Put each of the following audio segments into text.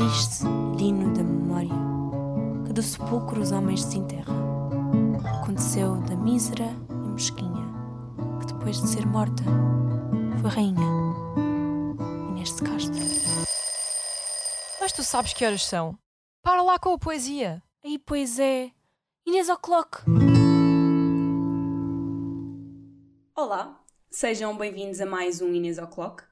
triste hino da memória que do sepulcro os homens desenterra. Aconteceu da mísera e mesquinha que depois de ser morta foi rainha. Inês de Castro. Mas tu sabes que horas são? Para lá com a poesia. Aí pois é, Inês O'Clock. Olá, sejam bem-vindos a mais um Inês O'Clock.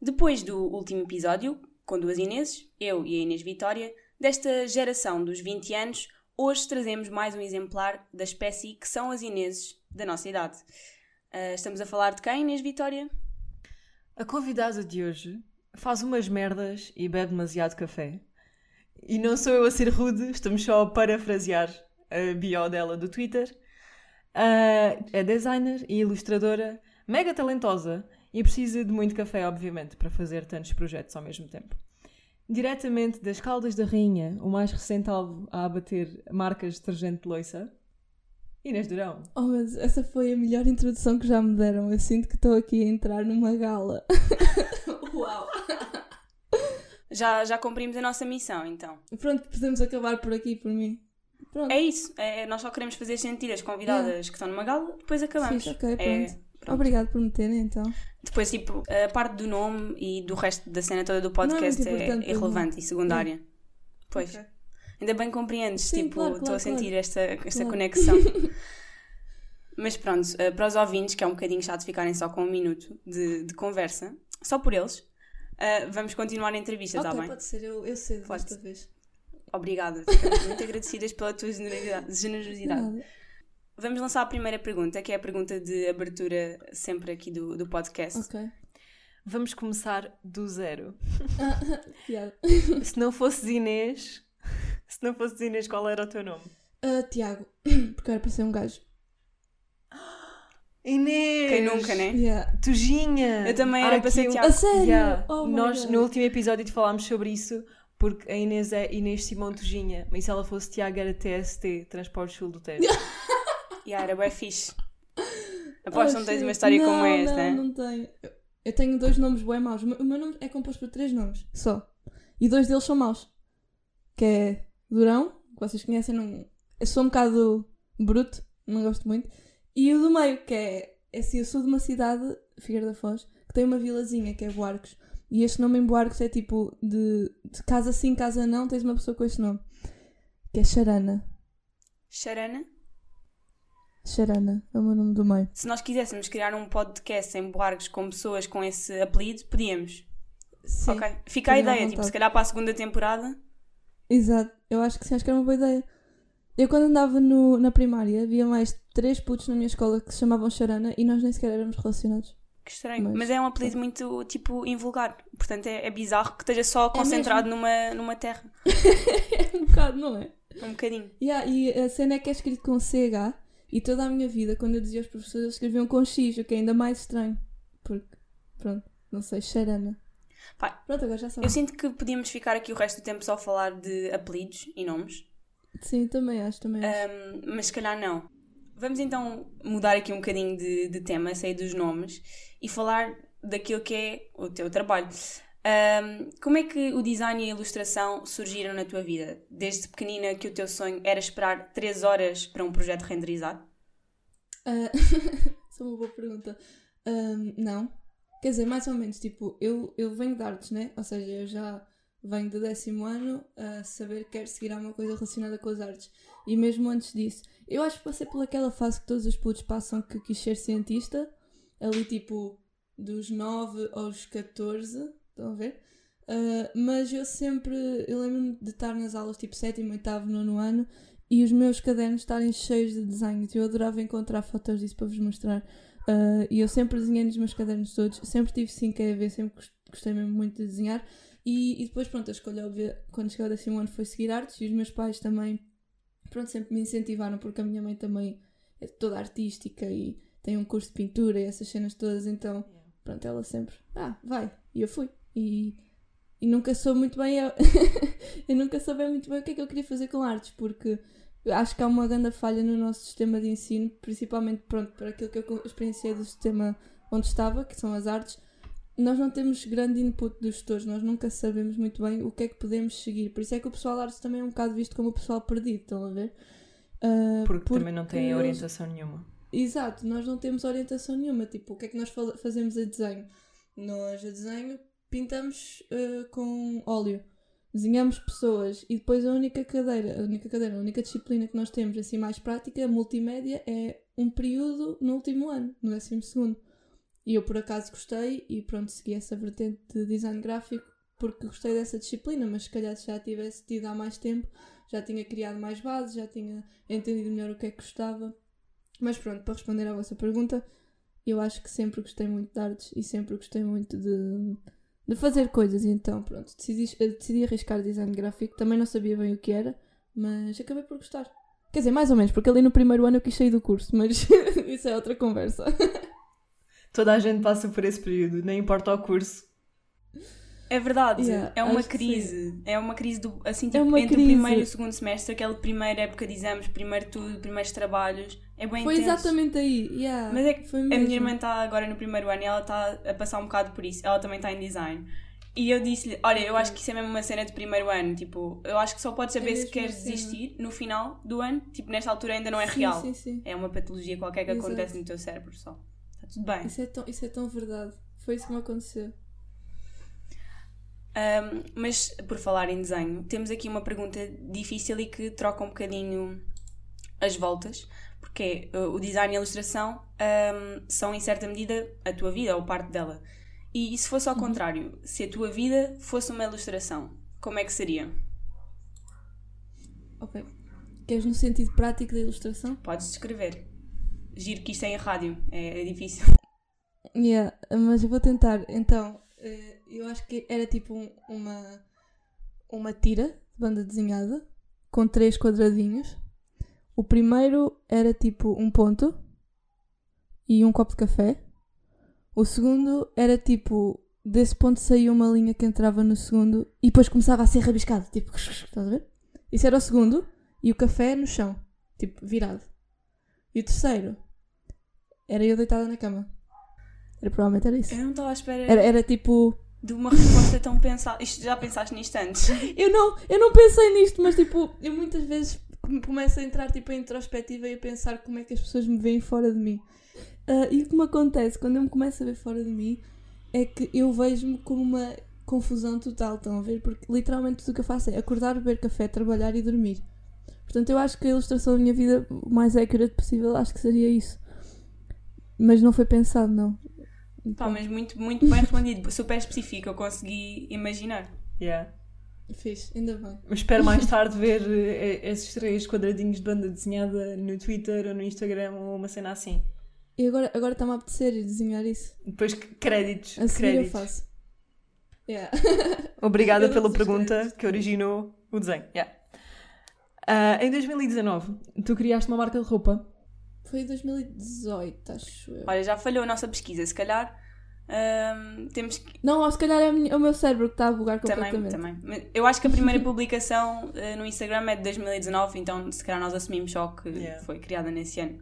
Depois do último episódio, com duas Ineses, eu e a Inês Vitória, desta geração dos 20 anos, hoje trazemos mais um exemplar da espécie que são as Ineses da nossa idade. Uh, estamos a falar de quem, Inês Vitória? A convidada de hoje faz umas merdas e bebe demasiado café. E não sou eu a ser rude, estamos só a parafrasear a bio dela do Twitter. Uh, é designer e ilustradora, mega talentosa e precisa de muito café, obviamente, para fazer tantos projetos ao mesmo tempo. Diretamente das Caldas da Rainha, o mais recente alvo a abater marcas de detergente de loiça, Inês Durão. Oh, mas essa foi a melhor introdução que já me deram. Eu sinto que estou aqui a entrar numa gala. Uau! já, já cumprimos a nossa missão, então. Pronto, podemos acabar por aqui, por mim. Pronto. É isso. É, nós só queremos fazer sentir as convidadas que estão numa gala, depois acabamos. Fiz, ok, É- pronto. Obrigado por me terem, então. Depois, tipo, a parte do nome e do resto da cena toda do podcast Não é é, irrelevante e secundária. Pois. Ok. Ainda bem compreendes, Sim, tipo, claro, estou claro, a sentir claro. esta, esta Claro. conexão. Mas pronto, eh, para os ouvintes, que é um bocadinho chato ficarem só com um minuto de, de conversa, só por eles, eh, vamos continuar a entrevista, está ok, bem? pode ser, eu, eu cedo desta vez. Obrigada, muito agradecidas pela tua generosidade. generosidade. Vamos lançar a primeira pergunta, que é a pergunta de abertura sempre aqui do, do podcast. Ok. Vamos começar do zero. Piada. Se não fosses Inês, se não fosses Inês, qual era o teu nome? Ah, Tiago, porque era para ser um gajo. Inês! Quem nunca, né? Yeah. Tujinha! Eu também era para ser Tiago. A sério? Yeah. Oh Nós, God. no último episódio, te falámos sobre isso, porque a Inês é Inês Simão Tujinha, mas se ela fosse Tiago era TST, Transporte Sul do Tejo. E era bem fixe. Aposto que não tens uma história como Não, esta, Não, hein? não tenho. Eu- tenho dois nomes bem maus. O meu- nome é composto por três nomes, só. E dois deles são maus. Que é Durão, que vocês conhecem, não... eu sou um bocado bruto, não gosto muito. E o do meio, que é, é assim, eu sou de uma cidade, Figueira da Foz, que tem uma vilazinha, que é Boarcos. E este nome em Boarcos é tipo, de, de casa sim, casa não, tens uma pessoa com este nome. Que é Charana. Charana? Charana, é o meu nome do meio. Se nós quiséssemos criar um podcast em Boargos com pessoas com esse apelido, podíamos. Sim. Ok. Fica a ideia, tipo, se calhar para a segunda temporada. Exato, eu acho que sim, acho que era uma boa ideia. Eu quando andava no, na primária havia mais três putos na minha escola que se chamavam Charana e nós nem sequer éramos relacionados. Que estranho. Mas, Mas- é um apelido muito, tipo, invulgar. Portanto, é, é bizarro que esteja só concentrado numa, numa terra. É um bocado, não é? Um bocadinho. Yeah, e a cena é que é escrito com CH e toda a minha vida, quando eu dizia aos professores, eles escreviam com X, o que é ainda mais estranho. Porque, pronto, não sei, Charana. Pá, Pronto, agora já Eu sabes. sinto que podíamos ficar aqui o resto do tempo só a falar de apelidos e nomes. Sim, também acho, também acho. Um, mas se calhar não. Vamos então mudar aqui um bocadinho de, de tema, sair dos nomes e falar daquilo que é o teu trabalho. Um, como é que o design e a ilustração surgiram na tua vida? Desde pequenina que o teu sonho era esperar 3 horas para um projeto renderizar? Ah, Isso é uma boa pergunta. Ahm, não. Quer dizer, mais ou menos, tipo, eu, eu venho de artes, né? Ou seja, eu já venho do décimo ano a saber que quero seguir alguma coisa relacionada com as artes. E mesmo antes disso, eu acho que passei por aquela fase que todos os putos passam que quis ser cientista, ali tipo dos 9 aos 14, estão a ver? Ah, mas eu sempre, eu lembro-me de estar nas aulas tipo sétimo, oitavo, nono ano e os meus cadernos estarem cheios de desenhos. Eu adorava encontrar fotos disso para vos mostrar. Ah, e eu sempre desenhei nos meus cadernos todos, sempre tive 5 a ver, sempre gos- gostei mesmo muito de desenhar. E, e depois, pronto, a escolha óbvia quando cheguei ao décimo ano foi seguir artes e os meus pais também, pronto, sempre me incentivaram porque a minha mãe também é toda artística e tem um curso de pintura e essas cenas todas, então, pronto, ela sempre, ah, vai. E eu fui. E, e nunca soube muito bem, eu, eu nunca soube muito bem o que é que eu queria fazer com artes, porque acho que há uma grande falha no nosso sistema de ensino, principalmente, pronto, para aquilo que eu experienciei do sistema onde estava, que são as artes, nós não temos grande input dos gestores, nós nunca sabemos muito bem o que é que podemos seguir. Por isso é que o pessoal de artes também é um bocado visto como o pessoal perdido, estão a ver? Uh, Porque, também não eles- orientação nenhuma. Exato, nós não temos orientação nenhuma. Tipo, o que é que nós fa- fazemos a desenho? Nós a desenho pintamos eh, com óleo, desenhamos pessoas e depois a única cadeira, a única cadeira, a única disciplina que nós temos assim mais prática, multimédia, é um período no último ano, no décimo segundo. E eu por acaso gostei e pronto, segui essa vertente de design gráfico porque gostei dessa disciplina, mas se calhar se já tivesse tido há mais tempo, já tinha criado mais bases, já tinha entendido melhor o que é que gostava. Mas pronto, para responder à vossa pergunta, eu acho que sempre gostei muito de artes e sempre gostei muito de, de fazer coisas. E então, pronto, decidi, eh, decidi arriscar design gráfico. Também não sabia bem o que era, mas acabei por gostar. Quer dizer, mais ou menos, porque ali no primeiro ano eu quis sair do curso, mas isso é outra conversa. Toda a gente passa por esse período, nem importa o curso. É verdade, Yeah, é uma crise. É uma crise do, assim, tipo, É uma entre crise. o primeiro e o segundo semestre, aquela primeira época de exames, primeiro tudo, primeiros trabalhos. É bem Foi intenso. exatamente aí. Yeah, Mas é que A minha irmã está agora no primeiro ano e ela está a passar um bocado por isso. Ela também está em design. E eu disse-lhe: Olha, eu acho que isso é mesmo uma cena de primeiro ano. Tipo, eu acho que só podes saber É se queres cena. desistir no final do ano. Tipo, nesta altura ainda não é Sim, real. Sim, sim. É uma patologia qualquer que Exato. acontece no teu cérebro só. Está tudo bem. Isso é, tão, isso é tão verdade. Foi isso que me aconteceu. Um, mas por falar em desenho, temos aqui uma pergunta difícil e que troca um bocadinho as voltas, porque uh, o design e a ilustração um, são em certa medida a tua vida ou parte dela. E, se fosse ao contrário, se a tua vida fosse uma ilustração, como é que seria? Ok. Queres no sentido prático da ilustração? Podes descrever. Giro que isto é em rádio, é, é difícil. Yeah, mas eu vou tentar. Então, eh, eu acho que era tipo um- uma, uma tira de banda desenhada com três quadradinhos. O primeiro era tipo um ponto e um copo de café. O segundo era tipo desse ponto saía uma linha que entrava no segundo e depois começava a ser rabiscado. Tipo, estás a ver? Isso era o segundo e o café no chão, tipo virado. E o terceiro era eu deitada na cama. Era provavelmente era isso. Eu não estava à espera Era, era tipo. de uma resposta tão pensada. Isto já pensaste nisto antes? Eu não, eu não pensei nisto, mas tipo, eu muitas vezes começo a entrar tipo, em introspectiva e a pensar como é que as pessoas me veem fora de mim. Ah, e o que me acontece quando eu me começo a ver fora de mim é que eu vejo-me como uma confusão total, estão a ver? Porque literalmente tudo o que eu faço é acordar, beber café, trabalhar e dormir. Portanto, eu acho que a ilustração da minha vida, o mais accurate possível, acho que seria isso. Mas não foi pensado, não. Pá, mas muito, muito bem respondido, super específico, eu consegui imaginar. Yeah. Fiz, ainda bem. Espero mais tarde ver eh, esses três quadradinhos de banda desenhada no Twitter ou no Instagram ou uma cena assim. E agora agora está-me a apetecer desenhar isso. Depois créditos. A seguir eu créditos. faço. Yeah. Obrigada pela pergunta créditos. que originou o desenho. Yeah. Ah, em 2019, tu criaste uma marca de roupa. Foi em 2018, acho eu. Olha, já falhou a nossa pesquisa, se calhar hum, temos que. Não, ou se calhar é a é o meu cérebro que está a bugar Também, completamente. também. Mas Eu acho que a primeira publicação eh, no Instagram é de 2019, então se calhar nós assumimos só que Yeah. foi criada nesse ano.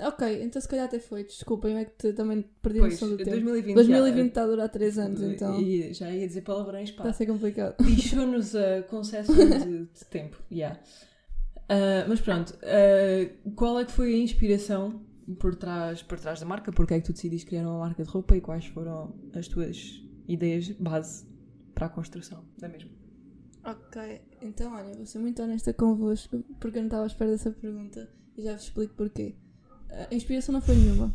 Ok, então se calhar até foi. Desculpem, é que te- também perdi a Pois, noção do tempo. 2020. 2020 está a durar 3 anos, já, então E já ia dizer palavrões, está pá. a ser complicado. Lixou-nos a concessão de, de tempo. Yeah. Ah, mas pronto, ah, qual é que foi a inspiração por trás, por trás da marca? Porque é que tu decidiste criar uma marca de roupa e quais foram as tuas ideias base para a construção da mesma? Ok, então olha, vou ser muito honesta convosco porque eu não estava à espera dessa pergunta e já vos explico porquê. A inspiração não foi nenhuma.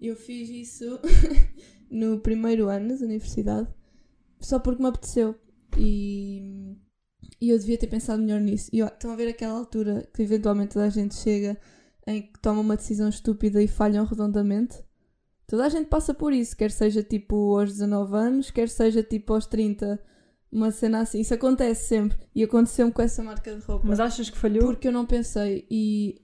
Eu fiz isso no primeiro ano da universidade só porque me apeteceu e, e eu devia ter pensado melhor nisso. E ó, estão a ver aquela altura que eventualmente toda a gente chega em que toma uma decisão estúpida e falham redondamente? Toda a gente passa por isso, quer seja tipo aos 19 anos, quer seja tipo aos 30 uma cena assim. Isso acontece sempre. E aconteceu-me com essa marca de roupa. Mas achas que falhou? Porque eu não pensei. E.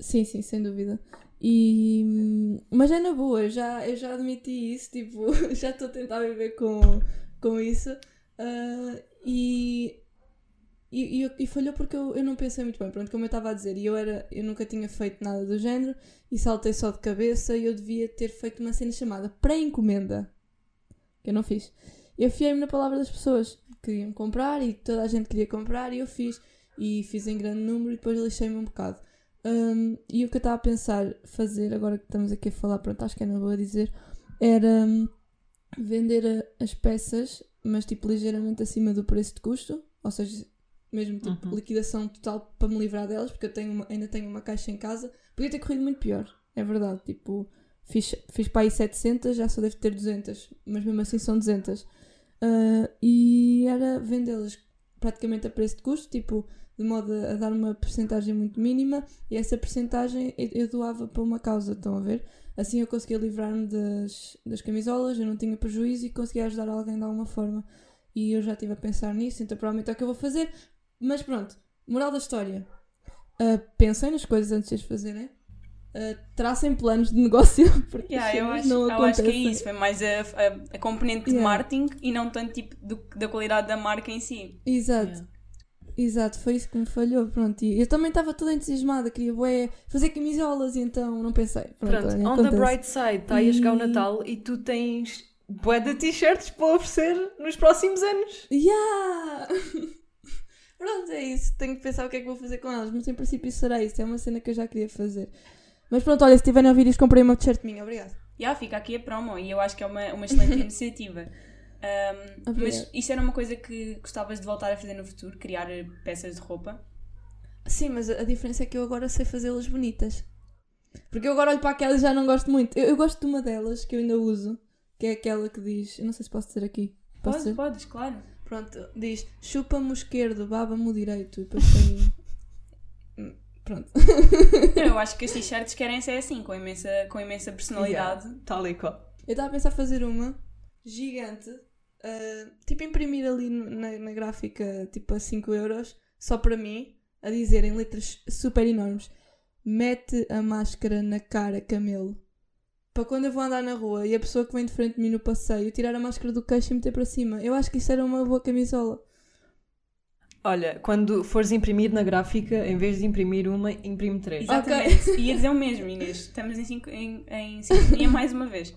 Sim, sim, sem dúvida. E. Mas é na boa, eu já, eu já admiti isso. Tipo, já estou a tentar viver com, com isso. Ah, e. E, e, e falhou porque eu, eu não pensei muito bem, pronto, como eu estava a dizer, e eu, era, eu nunca tinha feito nada do género e saltei só de cabeça e eu devia ter feito uma cena chamada pré-encomenda, que eu não fiz. Eu fiei-me na palavra das pessoas que queriam comprar e toda a gente queria comprar e eu fiz, e fiz em grande número e depois lixei-me um bocado. Um, e o que eu estava a pensar fazer, agora que estamos aqui a falar, pronto, acho que é não vou dizer, era um, vender a- as peças, mas tipo ligeiramente acima do preço de custo, ou seja, mesmo tipo Uhum. liquidação total para me livrar delas, porque eu tenho uma- ainda tenho uma caixa em casa. Podia ter corrido muito pior, é verdade. Tipo, fiz, fiz para aí 700, já só devo ter 200, mas mesmo assim são 200. Ah, e era vendê-las praticamente a preço de custo, tipo, de modo a, dar uma percentagem muito mínima, e essa percentagem eu, eu doava para uma causa, estão a ver? Assim eu conseguia livrar-me das, das camisolas, eu não tinha prejuízo e conseguia ajudar alguém de alguma forma. E eu já estive a pensar nisso, então provavelmente é o que eu vou fazer. Mas pronto, moral da história. Ah, pensem nas coisas antes de as fazerem. Ah, tracem planos de negócio, porque Yeah, eu, acho, não eu acho que é isso, foi mais a, a, a componente de Yeah. marketing e não tanto tipo do- da qualidade da marca em si. Exato. Yeah. Exato, foi isso que me falhou, pronto. E eu também estava toda entusiasmada, queria bué, fazer camisolas e então não pensei. Pronto, Pronto, olha, on the acontece. bright side, está aí a chegar o Natal e tu tens bué de t-shirts para oferecer nos próximos anos. Yeah! pronto, é isso. Tenho que pensar o que é que vou fazer com elas, mas em princípio será isso. É uma cena que eu já queria fazer. Mas pronto, olha, se tiverem a ouvir isto, comprei uma t-shirt minha, obrigada. Já fica aqui a promo e eu acho que é uma, uma excelente iniciativa. Um, mas isso era uma coisa que gostavas de voltar a fazer no futuro, criar eh, peças de roupa. Sim, mas a diferença é que eu agora sei fazê-las bonitas. Porque eu agora olho para aquelas e já não gosto muito. Eu, eu gosto de uma delas que eu ainda uso, que é aquela que diz. Eu não sei se posso dizer aqui. Posso Podes, dizer? podes, claro. Pronto, diz chupa-me o esquerdo, baba-me o direito. E depois tem. Pronto. Eu acho que as t-shirts querem ser assim, com imensa, com imensa personalidade. Yeah, Tal e qual. Eu estava a pensar fazer uma gigante, ah, tipo imprimir ali na, na gráfica, tipo a 5 euros, só para mim, a dizer em letras super enormes: mete a máscara na cara, camelo. Para quando eu vou andar na rua e a pessoa que vem de frente de mim no passeio tirar a máscara do queixo e meter para cima. Eu acho que isso era uma boa camisola. Olha, quando fores imprimir na gráfica, em vez de imprimir uma, imprime três. Exatamente. Ia dizer o mesmo, Inês. Estamos em, sinco- em, em sintonia mais uma vez.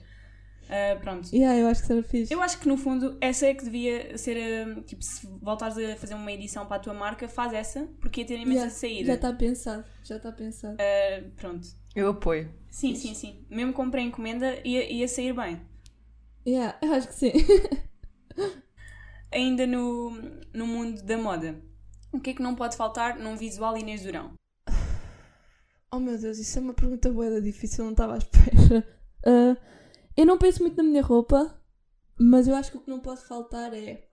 Ah, pronto. Yeah, eu acho que era fixe. Eu acho que no fundo essa é que devia ser. tipo, se voltares a fazer uma edição para a tua marca, faz essa, porque ia ter imensa Yeah, saída. Já está pensado, já está pensado. Ah, pronto. Eu apoio. Sim, sim, sim. Mesmo com pré-encomenda ia, ia sair bem. Yeah, eu acho que sim. Ainda no, no mundo da moda, o que é que não pode faltar num visual Inês Durão? Oh meu Deus, isso é uma pergunta boa difícil, não estava à espera. Ah, eu não penso muito na minha roupa, mas eu acho que o que não pode faltar é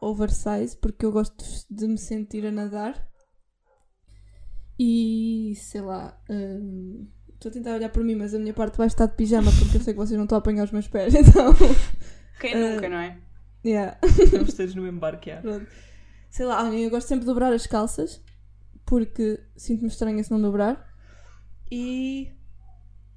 oversize, porque eu gosto de me sentir a nadar. E sei lá, hum, estou a tentar olhar por mim, mas a minha parte vai estar de pijama, porque eu sei que vocês não estão a apanhar os meus pés, então. Quem Ah. nunca, não é? Yeah. Estamos todos no mesmo barco, yeah. Pronto. Sei lá, eu gosto sempre de dobrar as calças porque sinto-me estranha se não dobrar. E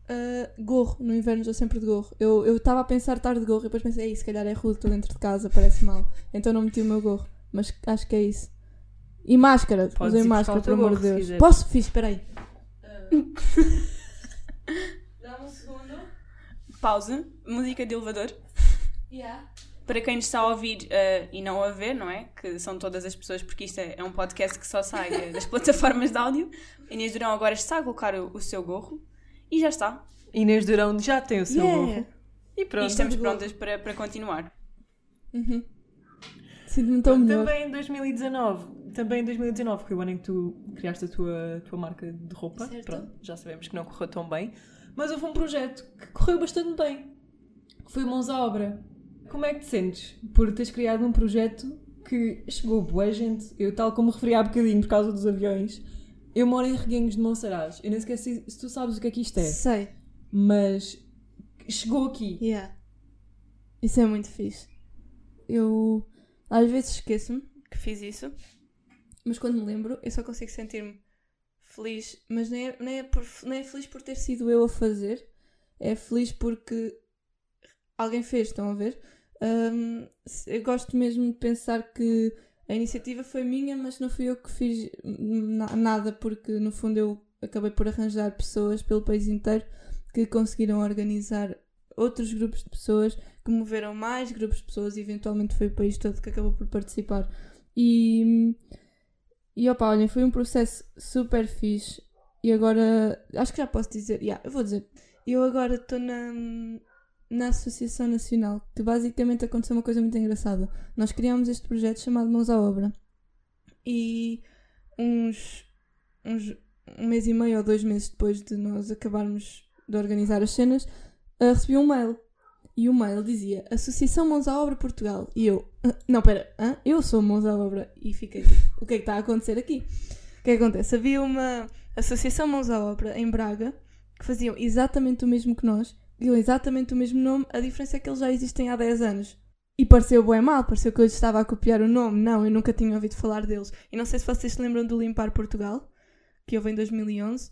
ah, gorro, no inverno estou sempre de gorro. Eu estava a pensar estar de gorro e depois pensei, "Ei, se calhar é rude, estou dentro de casa, parece mal. Então não meti o meu gorro. Mas acho que é isso. E máscara, Podes ir buscar máscara, o teu pelo amor gorro, de se Deus. quiseres. Posso? Fiz, espera aí. Dá-me um segundo. Pausa. Música de elevador. Yeah. Para quem nos está a ouvir eh, e não a ver, não é? Que são todas as pessoas, porque isto é, é um podcast que só sai eh, das plataformas de áudio. Inês Durão agora está a colocar o, o seu gorro e já está. Inês Durão já tem o seu Yeah. gorro. E E pronto. estamos de gorro. prontas para, para continuar. Uhum. Sinto-me tão melhor. Também em 2019, também em 2019 foi o ano em que tu criaste a tua, tua marca de roupa. Certo. Pronto, já sabemos que não correu tão bem. Mas houve um projeto que correu bastante bem. Que foi Mãos à Obra. Como é que te sentes por teres criado um projeto que chegou boa gente? Eu, tal como referi há bocadinho por causa dos aviões, eu moro em Reguengos de Monsaraz. Eu nem sequer sei se tu sabes o que é que isto é. Sei. Mas chegou aqui. Yeah. Isso é muito fixe. Eu às vezes esqueço-me que fiz isso, mas quando me lembro, eu só consigo sentir-me feliz. Mas nem é, nem, é por, é feliz por ter sido eu a fazer, é feliz porque alguém fez, estão a ver? Se- eu gosto mesmo de pensar que a iniciativa foi minha, mas não fui eu que fiz na- nada, porque no fundo eu acabei por arranjar pessoas pelo país inteiro que conseguiram organizar outros grupos de pessoas, que moveram mais grupos de pessoas e eventualmente foi o país todo que acabou por participar. E, e opa, olhem, foi um processo super fixe. E agora, acho que já posso dizer, yeah, eu vou dizer, eu agora estou na, na Associação Nacional, que basicamente aconteceu uma coisa muito engraçada. Nós criámos este projeto chamado Mãos à Obra. E uns, uns um mês e meio ou dois meses depois de nós acabarmos de organizar as cenas, uh, recebi um mail. E o mail dizia Associação Mãos à Obra Portugal. E eu, "Ah, não, pera, eu sou Mãos à Obra. E fiquei tipo, o que é que está a acontecer aqui? O que é que acontece? Havia uma Associação Mãos à Obra em Braga que faziam exatamente o mesmo que nós, tinham exatamente o mesmo nome, a diferença é que eles já existem há 10 anos. E pareceu bem mal, pareceu que eu estava a copiar o nome. Não, eu nunca tinha ouvido falar deles. E não sei se vocês se lembram do Limpar Portugal, que houve em 2011.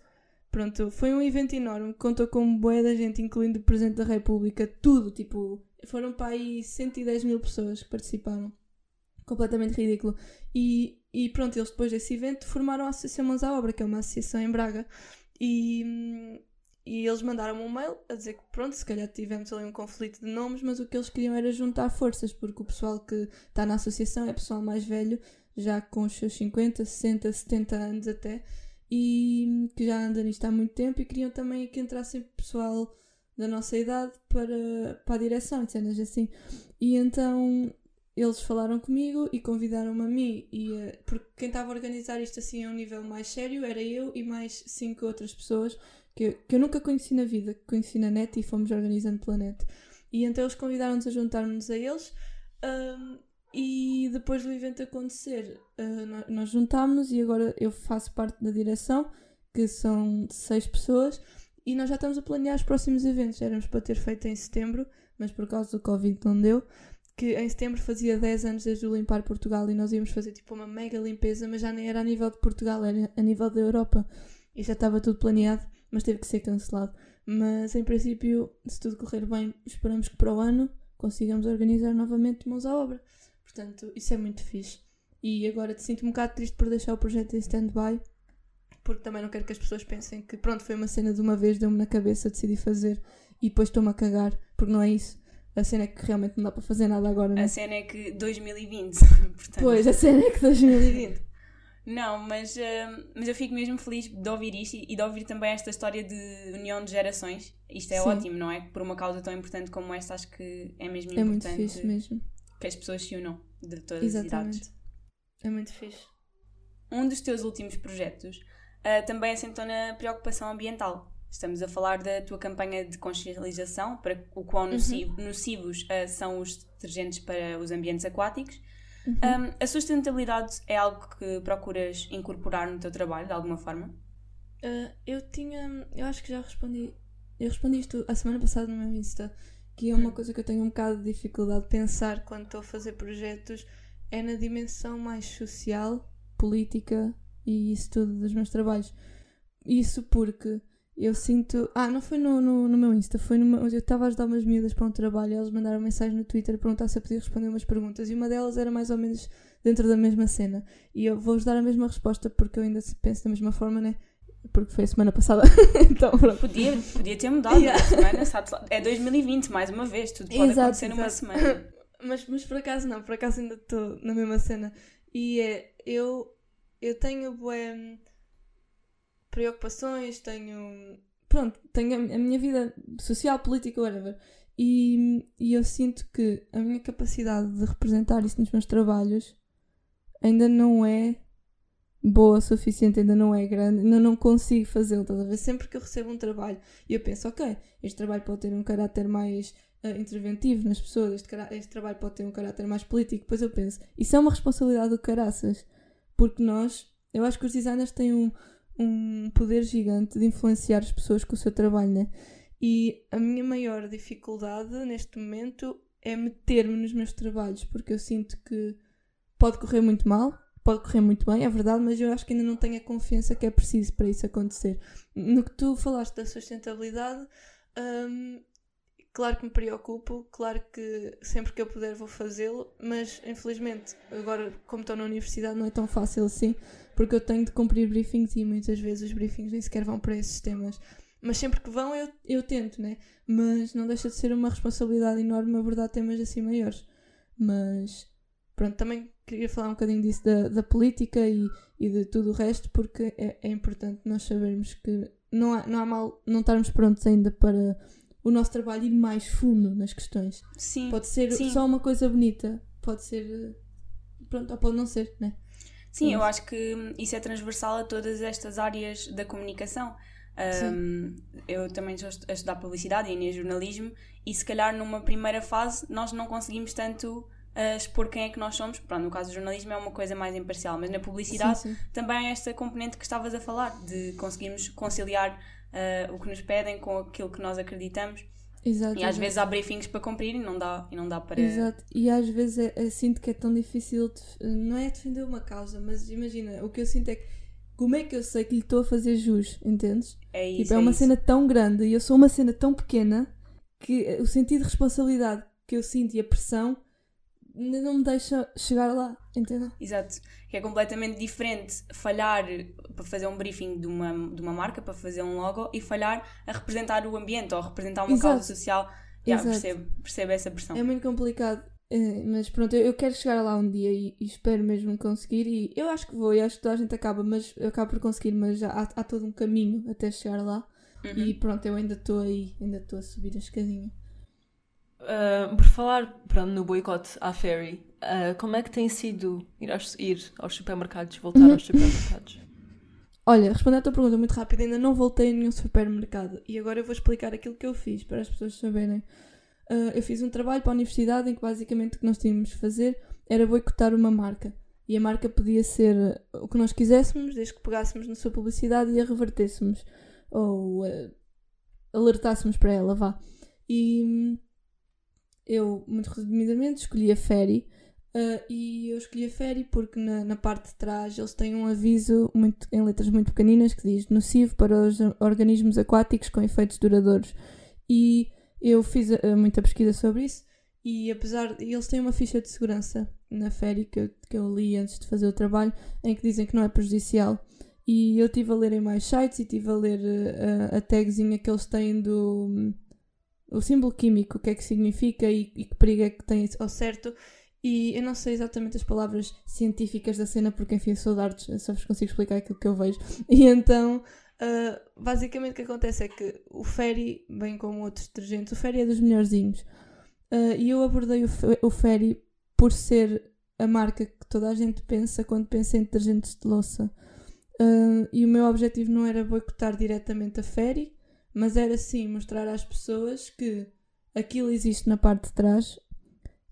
Pronto, foi um evento enorme, contou com bué da gente, incluindo o Presidente da República, tudo, tipo, foram para aí 110 mil pessoas que participaram. Completamente ridículo. E, e pronto, eles depois desse evento formaram a Associação Mãos à Obra, que é uma associação em Braga. E, e eles mandaram-me um mail a dizer que pronto, se calhar tivemos ali um conflito de nomes, mas o que eles queriam era juntar forças, porque o pessoal que está na associação é pessoal mais velho, já com os seus 50, 60, 70 anos até, e que já anda nisto há muito tempo e queriam também que entrasse pessoal da nossa idade para, para a direção e cenas assim. E então eles falaram comigo e convidaram-me a mim, e, eh, porque quem estava a organizar isto assim a um nível mais sério era eu e mais cinco outras pessoas que, que eu nunca conheci na vida, que conheci na net e fomos organizando pela net. E então eles convidaram-nos a juntar-nos a eles. ahm, e depois do evento acontecer, nó- nós juntámos e agora eu faço parte da direção, que são seis pessoas, e nós já estamos a planear os próximos eventos. Éramos para ter feito em setembro, mas por causa do Covid não deu. Que em setembro fazia 10 anos desde o Limpar Portugal e nós íamos fazer tipo uma mega limpeza, mas já nem era a nível de Portugal, era a nível da Europa. E já estava tudo planeado, mas teve que ser cancelado. Mas em princípio, se tudo correr bem, esperamos que para o ano consigamos organizar novamente mãos à obra. Portanto, isso é muito fixe. E agora te sinto um bocado triste por deixar o projeto em stand-by, porque também não quero que as pessoas pensem que pronto, foi uma cena de uma vez, deu-me na cabeça, decidi fazer e depois estou-me a cagar, porque não é isso. A cena é que realmente não dá para fazer nada agora, não é? A cena é que 2020, portanto. Pois, a cena é que 2020. Não, mas, hum, mas eu fico mesmo feliz de ouvir isto e de ouvir também esta história de união de gerações. Isto é Sim. ótimo, não é? Por uma causa tão importante como esta, acho que é mesmo É muito importante fixe mesmo. Que as pessoas se unam de todas as Exatamente. idades. É muito fixe. Um dos teus últimos projetos ah, também assentou na preocupação ambiental. Estamos a falar da tua campanha de consciencialização para o quão noci- nocivos ah, são os detergentes para os ambientes aquáticos. Um, a sustentabilidade é algo que procuras incorporar no teu trabalho, de alguma forma? Ah, eu tinha. Eu acho que já respondi. Eu respondi isto a semana passada no meu Insta. Que é uma coisa que eu tenho um bocado de dificuldade de pensar quando estou a fazer projetos. É na dimensão mais social, política e isso tudo dos meus trabalhos. Isso porque eu sinto. Ah, não foi no, no, no meu Insta, foi numa. Eu estava a ajudar umas miúdas para um trabalho e elas mandaram mensagem no Twitter a perguntar se eu podia responder umas perguntas. E uma delas era mais ou menos dentro da mesma cena. E eu vou-vos dar a mesma resposta porque eu ainda penso da mesma forma, né? Porque foi a semana passada. então, pronto. Podia, podia ter mudado Yeah. na semana. É 2020, mais uma vez, tudo pode Exato, acontecer numa exato. semana. Mas, mas por acaso não, por acaso ainda estou na mesma cena. E é, eu, eu tenho bué, preocupações, tenho. Pronto, tenho a, a minha vida social, política, whatever. E, e eu sinto que a minha capacidade de representar isso nos meus trabalhos ainda não é boa o suficiente, ainda não é grande, ainda não consigo fazê-lo. Estás a ver? Sempre que eu recebo um trabalho e eu penso, ok, este trabalho pode ter um caráter mais eh, interventivo nas pessoas, este, este trabalho pode ter um caráter mais político. Depois eu penso, isso é uma responsabilidade do caraças, porque nós, eu acho que os designers têm um, um poder gigante de influenciar as pessoas com o seu trabalho, né? E a minha maior dificuldade neste momento é meter-me nos meus trabalhos, porque eu sinto que pode correr muito mal, pode correr muito bem, é verdade, mas eu acho que ainda não tenho a confiança que é preciso para isso acontecer. No que tu falaste da sustentabilidade, hum, claro que me preocupo, claro que sempre que eu puder vou fazê-lo, mas infelizmente agora, como estou na universidade, não é tão fácil assim, porque eu tenho de cumprir briefings e muitas vezes os briefings nem sequer vão para esses temas. Mas sempre que vão eu, eu tento, né? Mas não deixa de ser uma responsabilidade enorme abordar temas assim maiores. Mas pronto, também queria falar um bocadinho disso da, da política e, e de tudo o resto, porque é, é importante nós sabermos que não há, não há mal não estarmos prontos ainda para o nosso trabalho ir mais fundo nas questões. Sim. Pode ser sim. só uma coisa bonita, pode ser. Pronto, ou pode não ser, né? Sim, eu acho que isso é transversal a todas estas áreas da comunicação. Um, eu também estou a estudar publicidade e em jornalismo e se calhar numa primeira fase nós não conseguimos tanto uh, expor quem é que nós somos. Pronto, no caso do jornalismo é uma coisa mais imparcial, mas na publicidade Sim, sim. também há esta componente que estavas a falar, de conseguirmos conciliar uh, o que nos pedem com aquilo que nós acreditamos. Exato. E às exato. vezes há briefings para cumprir e não dá, e não dá para. Exato, e às vezes é, é- sinto que é tão difícil, def- não é defender uma causa, mas imagina, o que eu sinto é que como é que eu sei que lhe estou a fazer jus, entendes? É isso. tipo, é uma isso. cena tão grande e eu sou uma cena tão pequena que o sentido de responsabilidade que eu sinto e a pressão ainda não me deixa chegar lá, entendeu? Exato. Que é completamente diferente falhar para fazer um briefing de uma, de uma marca, para fazer um logo, e falhar a representar o ambiente ou a representar uma Exato. causa social. Yeah, Exato. percebo, percebo essa pressão. É muito complicado, eh, mas pronto, eu, quero chegar lá um dia e, e espero mesmo conseguir. E eu acho que vou, e acho que toda a gente acaba, mas eu acabo por conseguir, mas já há, há todo um caminho até chegar lá. Uhum. E pronto, eu ainda estou aí, ainda estou a subir a escadinha. Ah, por falar pronto, no boicote à ferry, ah, como é que tem sido ir aos, ir aos supermercados, voltar Uhum. aos supermercados? Olha, respondendo à tua pergunta muito rápida, ainda não voltei a nenhum supermercado e agora eu vou explicar aquilo que eu fiz para as pessoas saberem. Ah, eu fiz um trabalho para a universidade em que basicamente o que nós tínhamos de fazer era boicotar uma marca. E a marca podia ser o que nós quiséssemos, desde que pegássemos na sua publicidade e a revertêssemos. Ou alertássemos para ela, vá. E hum, eu, muito resumidamente, escolhi a Ferry. Uh, e eu escolhi a Ferry porque na, na parte de trás eles têm um aviso muito, em letras muito pequeninas que diz nocivo para os organismos aquáticos com efeitos duradouros. E eu fiz uh, muita pesquisa sobre isso e apesar eles têm uma ficha de segurança na Ferry que eu, que eu li antes de fazer o trabalho em que dizem que não é prejudicial. E eu estive a ler em mais sites e estive a ler uh, a, tagzinha que eles têm do o símbolo químico, o que é que significa e, e que perigo é que tem ao certo. E eu não sei exatamente as palavras científicas da cena, porque enfim, eu sou de artes, só vos consigo explicar aquilo que eu vejo. E então, ah, basicamente o que acontece é que o Ferry, bem como outros detergentes, o Ferry é dos melhorzinhos. Ah, e eu abordei o, o Ferry por ser a marca que toda a gente pensa quando pensa em detergentes de louça. Ah, e o meu objetivo não era boicotar diretamente a Ferry, mas era sim mostrar às pessoas que aquilo existe na parte de trás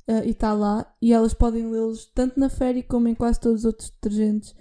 ah, e está lá, e elas podem lê-los tanto na Ferry como em quase todos os outros detergentes.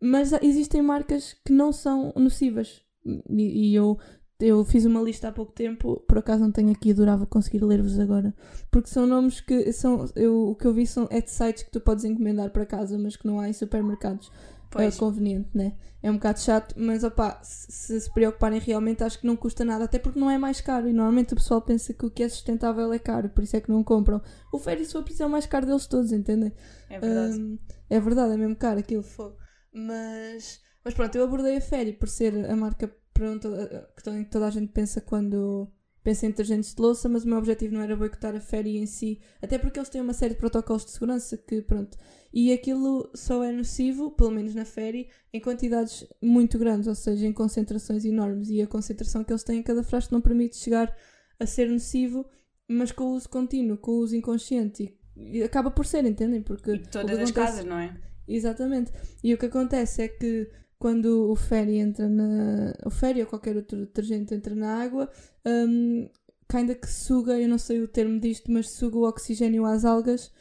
Mas existem marcas que não são nocivas. E, e eu, eu fiz uma lista há pouco tempo, por acaso não tenho aqui, adorava conseguir ler-vos agora. Porque são nomes que são. Eu, o que eu vi são é de sites que tu podes encomendar para casa, mas que não há em supermercados. Pois. É conveniente, né? É um bocado chato, mas opá, se se preocuparem realmente, acho que não custa nada, até porque não é mais caro. E normalmente o pessoal pensa que o que é sustentável é caro, por isso é que não compram. O Ferry se for preciso é o mais caro deles todos, entendem? É verdade. Hum, é verdade, é mesmo caro aquilo fogo. Mas, mas pronto, eu abordei a Ferry por ser a marca pronto, que to- toda a gente pensa quando pensa em detergentes de louça, mas o meu objetivo não era boicotar a Ferry em si, até porque eles têm uma série de protocolos de segurança que, pronto, e aquilo só é nocivo, pelo menos na Ferry, em quantidades muito grandes, ou seja, em concentrações enormes, e a concentração que eles têm em cada frasco não permite chegar a ser nocivo, mas com o uso contínuo, com o uso inconsciente, e, acaba por ser, entendem? Porque E todas as acontece- casas, não é? Exatamente. E o que acontece é que quando o ferry entra na. O ferry ou qualquer outro detergente entra na água, um, ainda que suga, eu não sei o termo disto, mas suga o oxigênio às algas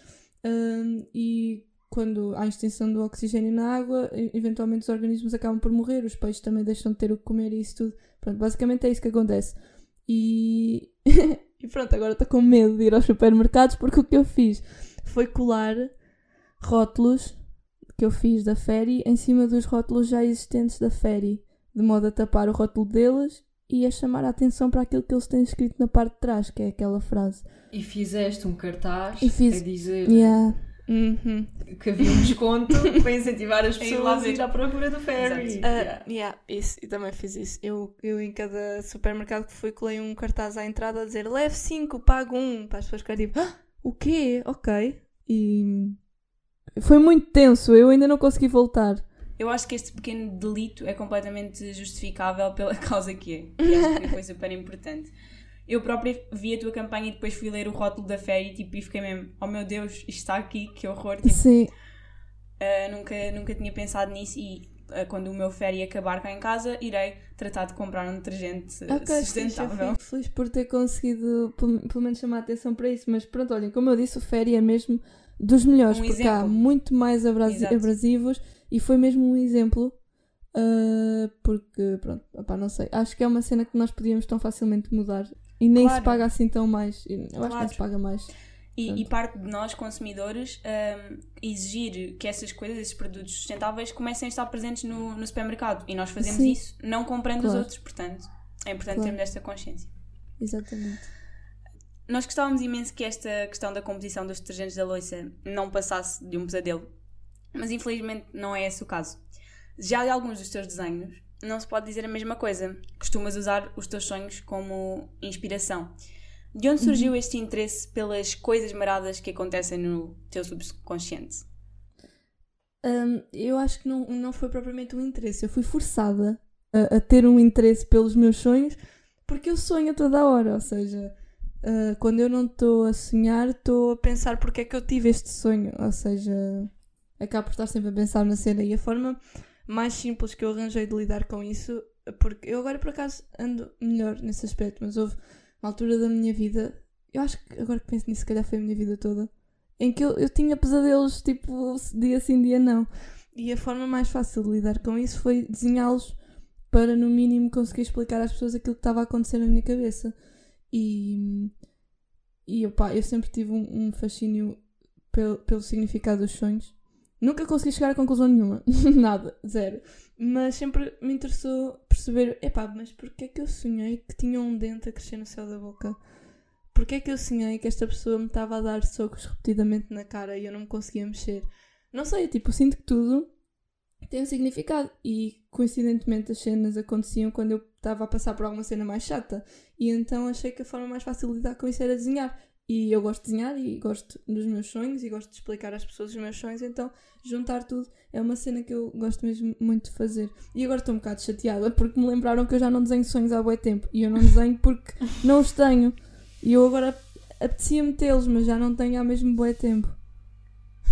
um, e quando há extinção do oxigênio na água, eventualmente os organismos acabam por morrer, os peixes também deixam de ter o que comer e isso tudo. Pronto, basicamente é isso que acontece. E, e pronto, agora estou com medo de ir aos supermercados porque o que eu fiz foi colar rótulos que eu fiz da Ferry em cima dos rótulos já existentes da Ferry, de modo a tapar o rótulo deles e a chamar a atenção para aquilo que eles têm escrito na parte de trás, que é aquela frase. E fizeste um cartaz E fiz- a dizer Yeah. Uhum. que havia um desconto para incentivar as pessoas a ir à procura do ferry. Ah, Yeah. yeah, isso, e também fiz isso. Eu, eu em cada supermercado que fui colei um cartaz à entrada a dizer leve 5, pago 1, para as pessoas ficarem tipo, ah, o quê? Ok. E foi muito tenso, eu ainda não consegui voltar. Eu acho que este pequeno delito é completamente justificável pela causa que é. E acho que foi super importante. Eu própria vi a tua campanha e depois fui ler o rótulo da féria e, tipo, e fiquei mesmo, oh meu Deus, isto está aqui, que horror. Tipo, Sim, ah, nunca, nunca tinha pensado nisso e ah, quando o meu féria acabar cá em casa, irei tratar de comprar um detergente ok, fixe, eu sustentável. fico feliz por ter conseguido pelo, pelo menos chamar a atenção para isso. Mas pronto, olhem, como eu disse, o Féria é mesmo dos melhores, Um porque há exemplo. muito mais abrasi- Exato. abrasivos e foi mesmo um exemplo. ah, porque, pronto, opá, não sei. Acho que é uma cena que nós podíamos tão facilmente mudar e nem Claro. se paga assim tão mais. Eu acho que Claro. nem se paga mais. E, e parte de nós, consumidores, ahm, exigir que essas coisas, esses produtos sustentáveis, comecem a estar presentes no, no supermercado. E nós fazemos Sim. isso não comprando os Claro. outros. Portanto, é importante Claro. termos esta consciência. Exatamente. Nós gostávamos imenso que esta questão da composição dos detergentes da loiça não passasse de um pesadelo. Mas infelizmente não é esse o caso. Já de alguns dos teus desenhos, não se pode dizer a mesma coisa. Costumas usar os teus sonhos como inspiração. De onde surgiu este interesse pelas coisas maradas que acontecem no teu subconsciente? Hum, eu acho que não, não foi propriamente um interesse. Eu fui forçada a, a ter um interesse pelos meus sonhos porque eu sonho a toda hora. Ou seja, ah, quando eu não estou a sonhar, estou a pensar porque é que eu tive este sonho. Ou seja, acabo por estar sempre a pensar na cena. E a forma mais simples que eu arranjei de lidar com isso, porque eu agora por acaso ando melhor nesse aspecto, mas houve uma altura da minha vida, eu acho que agora que penso nisso, se calhar foi a minha vida toda em que eu, eu tinha pesadelos tipo dia sim, dia não. E a forma mais fácil de lidar com isso foi desenhá-los para, no mínimo, conseguir explicar às pessoas aquilo que estava a acontecer na minha cabeça. E, e opá, eu sempre tive um, um fascínio pelo, pelo significado dos sonhos. Nunca consegui chegar a conclusão nenhuma. Nada, zero. Mas sempre me interessou perceber, epá, mas porquê é que eu sonhei que tinha um dente a crescer no céu da boca? Porquê é que eu sonhei que esta pessoa me estava a dar socos repetidamente na cara e eu não me conseguia mexer? Não sei, tipo, sinto que tudo tem um significado. E coincidentemente as cenas aconteciam quando eu estava a passar por alguma cena mais chata. E então achei que a forma mais fácil de lidar com isso era desenhar. E eu gosto de desenhar e gosto dos meus sonhos e gosto de explicar às pessoas os meus sonhos, então juntar tudo é uma cena que eu gosto mesmo muito de fazer. E agora estou um bocado chateada porque me lembraram que eu já não desenho sonhos há bué tempo e eu não desenho porque não os tenho. E eu agora apetecia metê-los, mas já não tenho há mesmo bué tempo.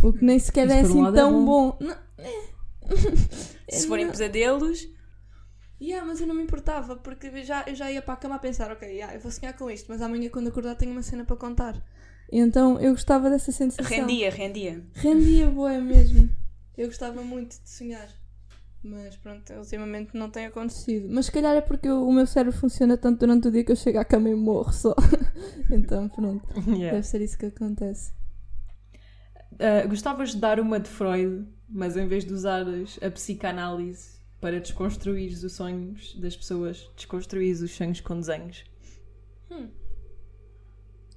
O que nem sequer Isso é um assim lado é tão bom. bom. Não, é. Se forem pesadelos, Yeah, mas eu não me importava, porque eu já, eu já ia para a cama a pensar, ok, yeah, eu vou sonhar com isto, mas amanhã quando acordar tenho uma cena para contar. Então eu gostava dessa sensação. rendia, rendia. Rendia boa mesmo. Eu gostava muito de sonhar. Mas pronto, ultimamente não tem acontecido. Mas se calhar é porque eu- o meu cérebro funciona tanto durante o dia que eu chego à cama e morro só. então pronto, Yeah. deve ser isso que acontece. Ah, gostavas de dar uma de Freud, mas em vez de usares a psicanálise para desconstruires os sonhos das pessoas, desconstruires os sonhos com desenhos.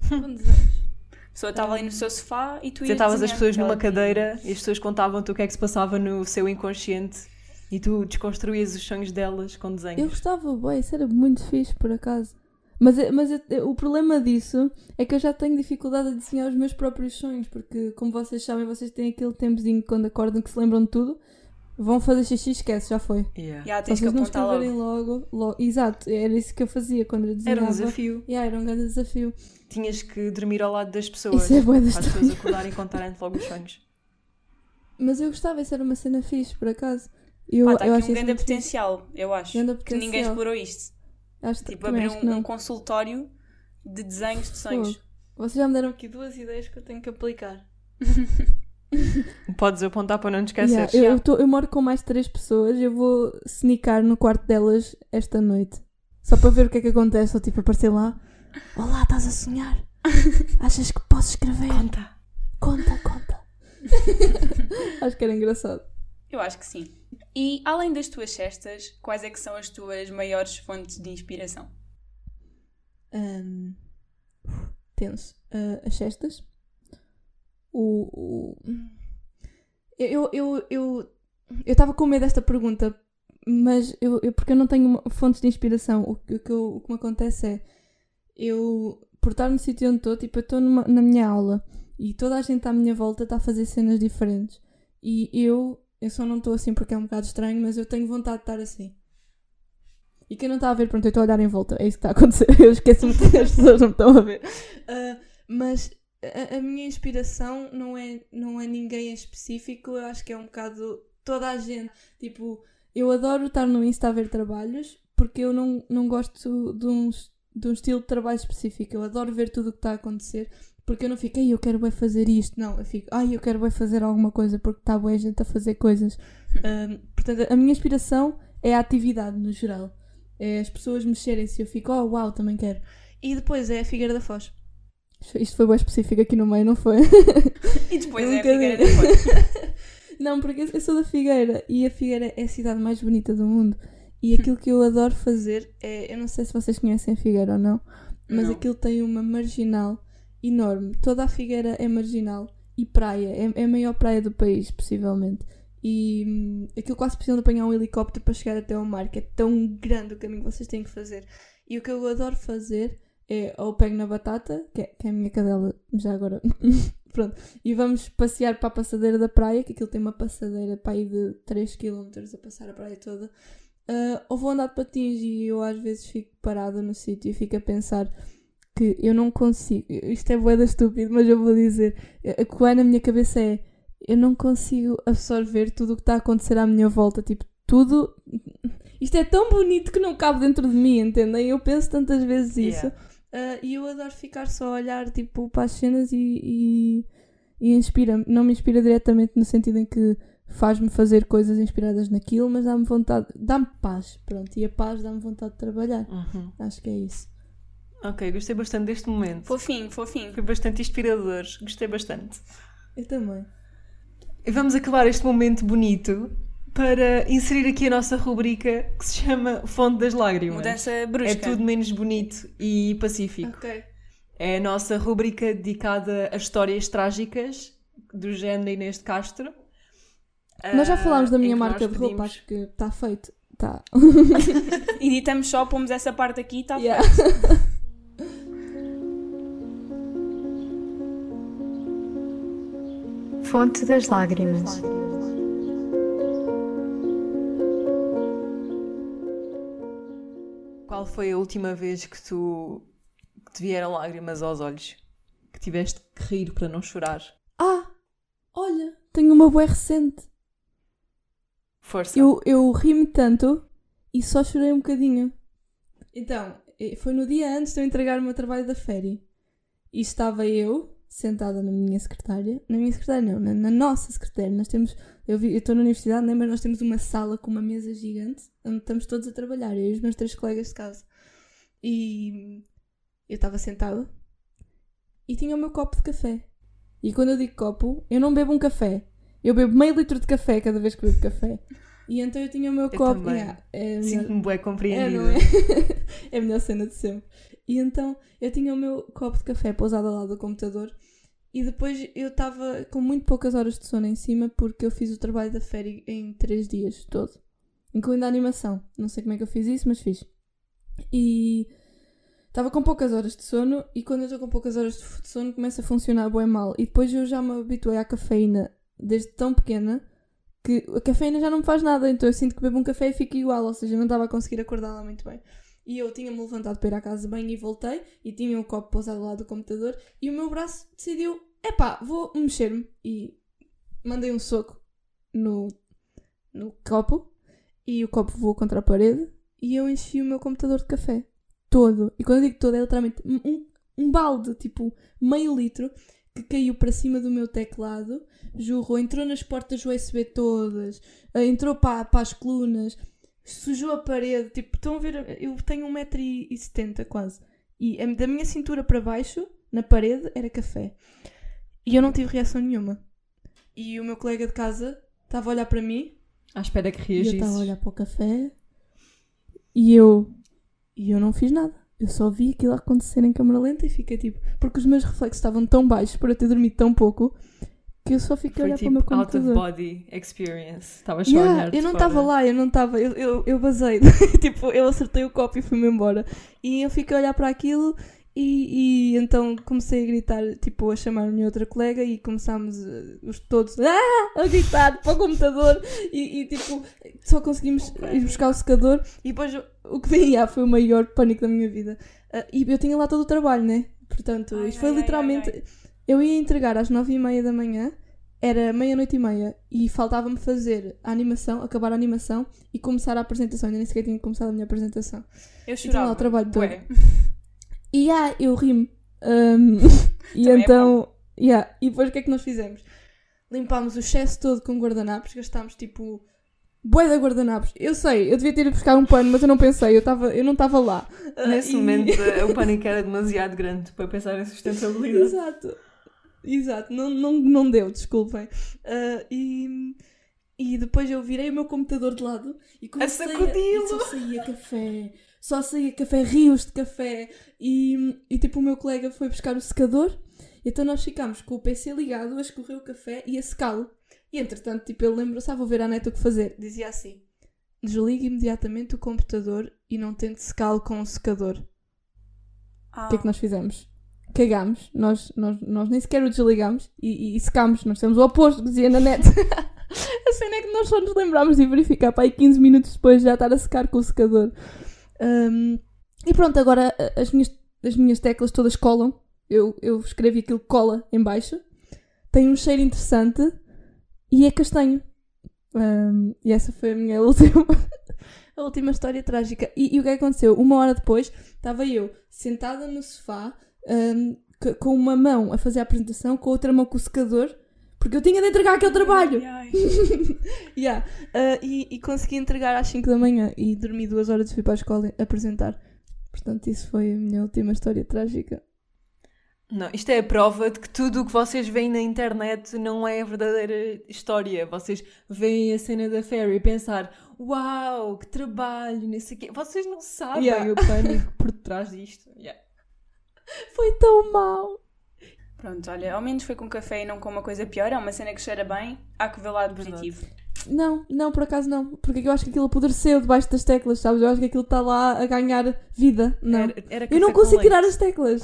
Com desenhos. A pessoa estava ali no seu sofá e tu ias Sentavas as pessoas numa cadeira e as pessoas contavam-te o que é que se passava no seu inconsciente e tu desconstruías os sonhos delas com Eu desenhos. gostava, bué, isso era muito fixe por acaso. Mas, é- mas é- o problema disso é que eu já tenho dificuldade a desenhar os meus próprios sonhos, porque como vocês sabem, vocês têm aquele tempozinho quando acordam que se lembram de tudo, vão fazer xixi, esquece, já foi. Yeah. Se tens que vocês não apontar logo. escreverem logo, logo. Exato, era isso que eu fazia quando eu desenhava. Era um desafio. Yeah, era um grande desafio. Tinhas que dormir ao lado das pessoas. Isso é bué para as pessoas acordarem e contarem logo os sonhos. Mas eu gostava, isso era uma cena fixe, por acaso. Eu, Pá, está eu aqui acho um grande muito fixe. potencial, eu acho. Grande Que ninguém potencial. explorou isto. Acho Tipo, abrir acho que um, não. um consultório de desenhos de sonhos. Fogo. Vocês já me deram aqui duas ideias que eu tenho que aplicar. Podes apontar para não te Yeah, esqueceres. eu, eu, tô- eu moro com mais três pessoas, eu vou sneakar no quarto delas esta noite. Só para ver o que é que acontece, ou tipo aparecer lá. Olá, estás a sonhar? Achas que posso escrever? Conta. Conta, conta. Acho que era engraçado. Eu acho que sim. E além das tuas cestas, quais é que são as tuas maiores fontes de inspiração? Ahm, tenso. Ah, as cestas. O. Eu eu eu eu estava com medo desta pergunta, mas eu, eu- porque eu não tenho fontes de inspiração. O, que- o que me acontece é eu por estar no sítio onde estou, tipo, eu estou na minha aula e toda a gente à minha volta está a fazer cenas diferentes. E eu, eu só não estou assim porque é um bocado estranho, mas eu tenho vontade de estar assim. E quem não está a ver, pronto, eu estou a olhar em volta. É isso que está a acontecer. Eu esqueço-me que as pessoas não estão a ver. Ah, mas a, a minha inspiração não é, não é ninguém em específico. Eu acho que é um bocado toda a gente. Tipo, eu adoro estar no Insta a ver trabalhos porque eu não, não gosto de um, de um estilo de trabalho específico. Eu adoro ver tudo o que está a acontecer porque eu não fico, ai, eu quero bem fazer isto. Não, eu fico, ai, eu quero bem fazer alguma coisa porque está boa gente a fazer coisas. Ah, portanto, a minha inspiração é a atividade no geral. É as pessoas mexerem-se. Eu fico, oh, uau, também quero. E depois é a Figueira da Foz. Isto foi bem específico aqui no meio, não foi? E depois é a Figueira depois. não, porque eu sou da Figueira e a Figueira é a cidade mais bonita do mundo. E aquilo que eu adoro fazer é. Eu não sei se vocês conhecem a Figueira ou não, mas Não. aquilo tem uma marginal enorme. Toda a Figueira é marginal e praia. É, é a maior praia do país, possivelmente. E hum, aquilo quase precisam de apanhar um helicóptero para chegar até ao mar, que é tão grande o caminho que vocês têm que fazer. E o que eu adoro fazer é ou pego na batata, que é, que é a minha cadela, já agora. Pronto. E vamos passear para a passadeira da praia, que aquilo tem uma passadeira para aí de 3 km a passar a praia toda. Ah, ou vou andar de patins e eu às vezes fico parada no sítio e fico a pensar que eu não consigo. Isto é boeda estúpido, mas eu vou dizer. A que vai na minha cabeça é eu não consigo absorver tudo o que está a acontecer à minha volta. Tipo, tudo. Isto é tão bonito que não cabe dentro de mim, entendem? Eu penso tantas vezes isso. Yeah. Ah, e eu adoro ficar só a olhar tipo, para as cenas e, e, e inspira-me. Não me inspira diretamente no sentido em que faz-me fazer coisas inspiradas naquilo, mas dá-me vontade, dá-me paz. Pronto, e a paz dá-me vontade de trabalhar. Uhum. Acho que é isso. Ok, gostei bastante deste momento. Fofinho, fofinho. Foi bastante inspirador. Gostei bastante. Eu também. E vamos acabar este momento bonito para inserir aqui a nossa rubrica que se chama Fonte das Lágrimas. Mudança É brusca. tudo menos bonito e pacífico. Ok. É a nossa rubrica dedicada a histórias trágicas do género Inês de Castro. Nós já Ah, falámos da em minha marca de roupa, acho que está feito. Tá. Editamos só, pomos essa parte aqui e está Yeah. Fonte das lágrimas. Qual foi a última vez que tu que te vieram lágrimas aos olhos? Que tiveste que rir para não chorar? Ah! Olha, tenho uma boa recente. Força. Eu, eu ri-me tanto e só chorei um bocadinho. Então, eh, foi no dia antes de eu entregar o meu trabalho da féria. E estava eu, sentada na minha secretária. Na minha secretária, não, na, na nossa secretária. Nós temos. Eu estou na universidade, mas nós temos uma sala com uma mesa gigante onde estamos todos a trabalhar. Eu e os meus três colegas de casa. E eu estava sentada e tinha o meu copo de café. E quando eu digo copo, eu não bebo um café. Eu bebo meio litro de café cada vez que bebo café. E então eu tinha o meu copo. também. Yeah, é Sinto-me bem é, compreendida. não é? é a melhor cena de sempre. E então eu tinha o meu copo de café pousado ao lado do computador e depois eu estava com muito poucas horas de sono em cima porque eu fiz o trabalho da féria em três dias todo, incluindo a animação. Não sei como é que eu fiz isso, mas fiz. E estava com poucas horas de sono e quando eu estou com poucas horas de sono começa a funcionar bem mal. E depois eu já me habituei à cafeína desde tão pequena que a cafeína já não me faz nada, então eu sinto que bebo um café e fico igual, ou seja, não estava a conseguir acordar lá muito bem. E eu tinha-me levantado para ir à casa de banho e voltei e tinha o copo pousado lado do computador e o meu braço decidiu, epá, vou mexer-me e mandei um soco no, no copo e o copo voou contra a parede e eu enchi o meu computador de café todo. E quando eu digo todo é literalmente um, um, um balde, tipo meio litro, que caiu para cima do meu teclado, jorrou, entrou nas portas USB todas, eh, entrou para, para as colunas, sujou a parede. Tipo, estão a ver? Eu tenho 1,70m quase. E da minha cintura para baixo, na parede, era café. E eu não tive reação nenhuma. E o meu colega de casa estava a olhar para mim À espera que E eu estava a olhar para o café e eu. E eu não fiz nada. Eu só vi aquilo acontecer em câmera lenta e fiquei tipo. Porque os meus reflexos estavam tão baixos por eu ter dormido tão pouco que eu só fiquei a olhar para o meu tipo out of computador. body experience. Estavas só a Yeah, olhar de eu não estava lá, eu não estava, eu, eu, eu basei, tipo, eu acertei o copo e fui-me embora. E eu fiquei a olhar para aquilo e, e então comecei a gritar, tipo, a chamar a minha outra colega e começámos eh, os todos "Ah!" a gritar para o computador e, e, tipo, só conseguimos ir buscar o secador e depois o- que veio foi o maior pânico da minha vida. Ah, e eu tinha lá todo o trabalho, né? Portanto, Ai, isto foi ai, literalmente. ai. Eu ia entregar às nove e meia da manhã, era meia-noite e meia, e faltava-me fazer a animação, acabar a animação e começar a apresentação. Ainda nem sequer tinha começado a minha apresentação. Eu tinha lá chorava. o trabalho todo. Bué. E ah, eu ri-me. Um, e é então. yeah, e depois o que é que nós fizemos? Limpámos o excesso todo com guardanapos, gastámos tipo. Bué de guardanapos. Eu sei, eu devia ter ido buscar um pano, mas eu não pensei, eu, tava, eu não estava lá. Nesse e- momento o pânico era demasiado grande para pensar em sustentabilidade. Exato. Exato, não, não, não deu, desculpem. Ah, e, e depois eu virei o meu computador de lado e comecei sacudi-lo. e só saía café, só saía café, rios de café e, e tipo o meu colega foi buscar o secador então nós ficámos com o PC ligado a escorrer o café e a secá-lo. E entretanto, tipo, ele lembrou-se, ah, vou ver à net o que fazer. Dizia assim, desligue imediatamente o computador e não tente secá-lo com o secador. Ah, O que é que nós fizemos? Cagámos, nós, nós, nós nem sequer o desligámos e, e secámos. Nós temos o oposto dizia na net. a cena é que nós só nos lembrámos de verificar para aí 15 minutos depois de já estar a secar com o secador. Um, e pronto, agora as minhas, as minhas teclas todas colam. Eu, eu escrevi aquilo cola em baixo. Tem um cheiro interessante e é castanho. Um, e essa foi a minha última, a última história trágica. E, e o que aconteceu? Uma hora depois estava eu sentada no sofá um, com uma mão a fazer a apresentação, com a outra mão com o secador, porque eu tinha de entregar aquele trabalho. ai, ai. Yeah. Uh, e, e consegui entregar às 5 da manhã e dormi duas horas e fui para a escola apresentar. Portanto, isso foi a minha última história trágica. Não, isto é a prova de que tudo o que vocês veem na internet não é a verdadeira história. Vocês veem a cena da Fairy e pensar, uau, que trabalho, não sei o quê. Vocês não sabem Yeah. o pânico por detrás disto. Yeah. Foi tão mau. Pronto, olha, ao menos foi com café e não com uma coisa pior. É uma cena que cheira bem. Há que ver o lado positivo. Não, não, por acaso não. Porque eu acho que aquilo apodreceu debaixo das teclas, sabes? Eu acho que aquilo está lá a ganhar vida. Não. Era, era eu não consigo tirar as teclas.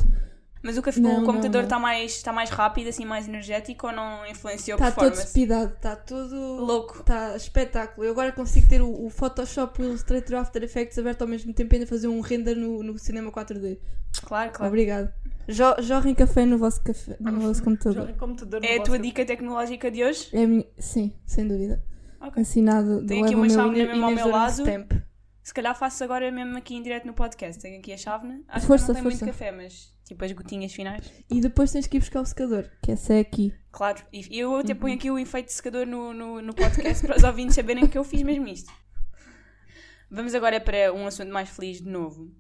Mas o, café, Não, o computador está mais, tá mais rápido, assim, mais energético ou não influenciou a Está todo performance? despidado, está todo Louco. Está espetáculo. Eu agora consigo ter o, o Photoshop e o Illustrator After Effects aberto ao mesmo tempo e ainda fazer um render no, no cinema 4D. Claro, claro. Obrigado. Jo, jorrem café no vosso, café, no vosso computador. Joga computador no É a tua café. dica tecnológica de hoje? É a minha... Sim, sem dúvida. Ok. Assinado Tenho aqui uma Inês- mesmo ao meu lado. Stamp. Se calhar faço agora mesmo aqui em direto no podcast. Tenho aqui a chávena. Acho Força, que não tem força. muito café, mas tipo as gotinhas finais. E depois tens que ir buscar o secador, que essa é aqui. Claro. E eu até Uhum. ponho aqui o efeito de secador no, no, no podcast para os ouvintes saberem que eu fiz mesmo isto. Vamos agora para um assunto mais feliz de novo.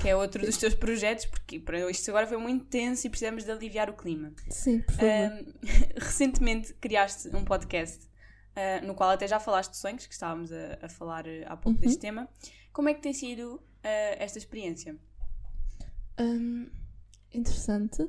Que é outro dos teus projetos, porque para isto agora foi muito tenso e precisamos de aliviar o clima. Sim, por favor. Ahm, recentemente criaste um podcast ah, no qual até já falaste de sonhos, que estávamos a, a falar ah, há pouco Uhum. deste tema. Como é que tem sido ah, esta experiência? Hum, interessante.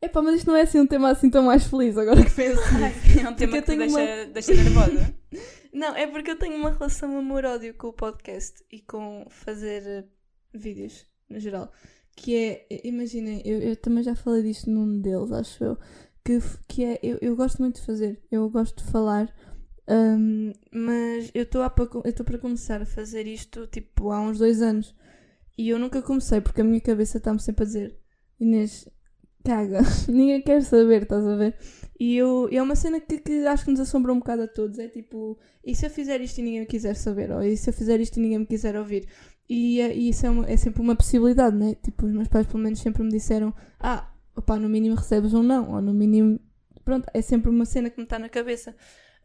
Epá, mas isto não é assim um tema assim tão mais feliz agora que penso. é um tema que te deixa, deixa nervosa. Não, é porque eu tenho uma relação amor-ódio com o podcast e com fazer eh, vídeos, no geral. Que é, eh, imaginem, eu, eu também já falei disto num deles, acho eu, que, que é, eu, eu gosto muito de fazer, eu gosto de falar, hum, mas eu estou para começar a fazer isto, tipo, há uns dois anos. E eu nunca comecei, porque a minha cabeça está-me sempre a dizer, Inês, caga, ninguém quer saber, estás a ver? E eu, é uma cena que, que acho que nos assombra um bocado a todos. É tipo, e se eu fizer isto e ninguém me quiser saber? Ou e se eu fizer isto e ninguém me quiser ouvir? E, eh, e isso é, uma- é sempre uma possibilidade, né? Tipo, os meus pais pelo menos sempre me disseram: Ah, opá, no mínimo recebes um não, ou no mínimo. Pronto, é sempre uma cena que me está na cabeça.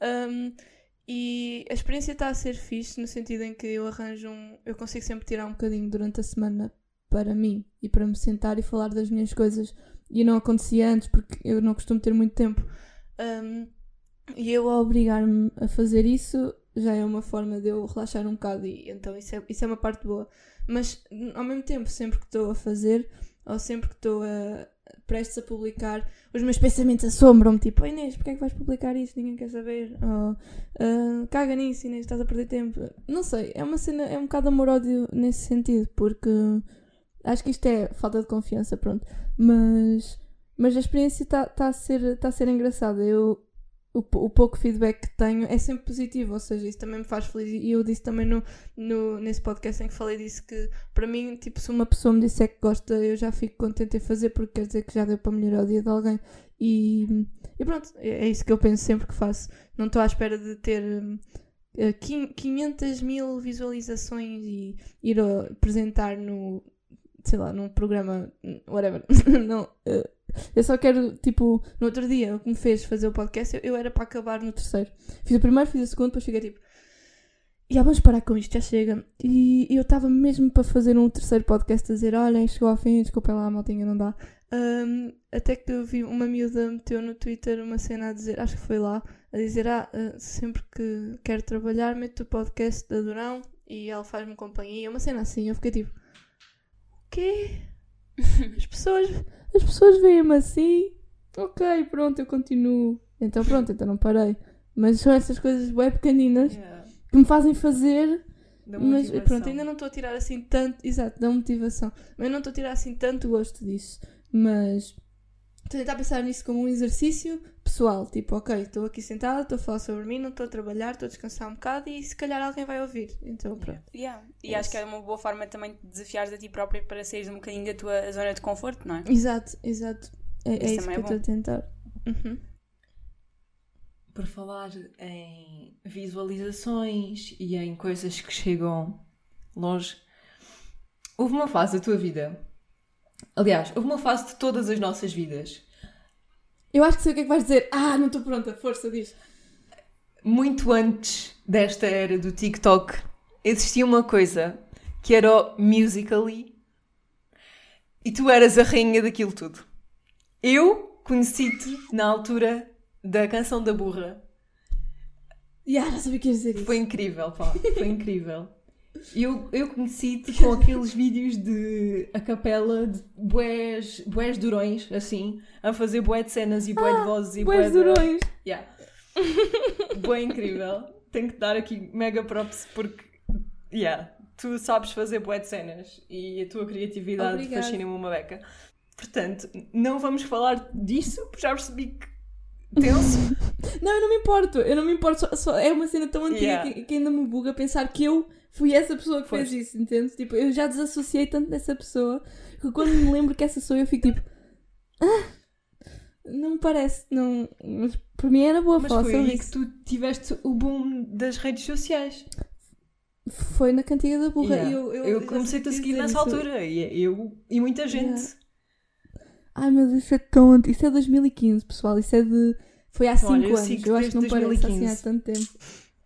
Um, e a experiência está a ser fixe no sentido em que eu arranjo um. Eu consigo sempre tirar um bocadinho durante a semana para mim e para me sentar e falar das minhas coisas. E não acontecia antes porque eu não costumo ter muito tempo. Um, e eu a obrigar-me a fazer isso já é uma forma de eu relaxar um bocado e então isso é, isso é uma parte boa. Mas ao mesmo tempo, sempre que estou a fazer ou sempre que estou a prestes a publicar, os meus pensamentos assombram-me, tipo, Inês, porquê é que vais publicar isso? Ninguém quer saber. Ou, "Ah, caga nisso, Inês, estás a perder tempo. Não sei, é uma cena, é um bocado amor-ódio nesse sentido, porque acho que isto é falta de confiança, pronto. Mas, mas a experiência está tá a, ser, tá a ser engraçada. Eu, o, o pouco feedback que tenho é sempre positivo, ou seja, isso também me faz feliz. E eu disse também no, no, nesse podcast em que falei disso que para mim, tipo, se uma pessoa me disser que gosta, eu já fico contente em fazer porque quer dizer que já deu para melhorar o dia de alguém. E, e pronto, é é isso que eu penso sempre que faço. Não estou à espera de ter hum, eh, quin- 500 mil visualizações e ir apresentar no, sei lá, num programa, whatever. Não, eh, eu só quero, tipo, no outro dia, o que me fez fazer o podcast, eu, eu era para acabar no terceiro. Fiz o primeiro, fiz o segundo, depois fiquei tipo, já vamos parar com isto, já chega. E eu estava mesmo para fazer um terceiro podcast a dizer: olhem, chegou ao fim, desculpem lá, maltinha, não dá. Ahm, até que eu vi uma miúda meteu no Twitter uma cena a dizer, acho que foi lá, a dizer: ah, ah, sempre que quero trabalhar, meto o podcast da Durão e ela faz-me companhia. Uma cena assim, eu fiquei tipo: quê? As pessoas, as pessoas veem-me assim, ok, pronto, eu continuo. Então pronto, então não parei. Mas são essas coisas bem pequeninas que me fazem fazer mas pronto, ainda não estou a tirar assim tanto. Exato, da motivação. Mas não estou a tirar assim tanto gosto disso. Mas estou a tentar pensar nisso como um exercício pessoal. Tipo, ok, estou aqui sentada, estou a falar sobre mim, não estou a trabalhar, estou a descansar um bocado e se calhar alguém vai ouvir. Então pronto. Yeah. E É acho que isso. é uma boa forma também de desafiares a ti própria para saíres um bocadinho da tua zona de conforto, não é? Exato, exato. É, é Isso isso que também eu é estou a tentar. Uhum. Por falar em visualizações e em coisas que chegam longe, houve uma fase da tua vida. Aliás, houve uma fase de todas as nossas vidas. Eu acho que sei o que é que vais dizer. Ah, não estou pronta, força, diz. Muito antes desta era do TikTok, existia uma coisa que era o Musical.ly e tu eras a rainha daquilo tudo. Eu conheci-te na altura da canção da burra. Yeah, já sabia que ias dizer isso. Foi incrível, pá, foi incrível. Eu, eu conheci-te com aqueles vídeos de a capela de bués, bués durões, assim, a fazer bué de cenas e bué de vozes e Boas de... durões. Yeah. bué incrível. Tenho que dar aqui mega props porque, yeah, tu sabes fazer bué de cenas e a tua criatividade fascina-me uma beca. Portanto, não vamos falar disso, porque já percebi que tenso. Não, eu não me importo. Eu não me importo. Só, só- é uma cena tão antiga Yeah. que, que ainda me buga pensar que eu fui essa pessoa que Foste. fez isso, entende? Tipo, eu já desassociei tanto dessa pessoa que quando me lembro que essa sou eu, fico tipo. Ah, não me parece. Não, mas para mim era boa Mas falar foi sobre aí isso. que tu tiveste o boom das redes sociais. Foi na cantiga da burra. Yeah. Eu, eu, Eu comecei-te a seguir nessa isso. altura. E eu e muita gente. Yeah. Ai, mas isso é tão antigo. Isso é 2015, pessoal. Isso é de. Foi há 5 Olha, eu anos. Eu acho que não desde parece assim 2015. há tanto tempo.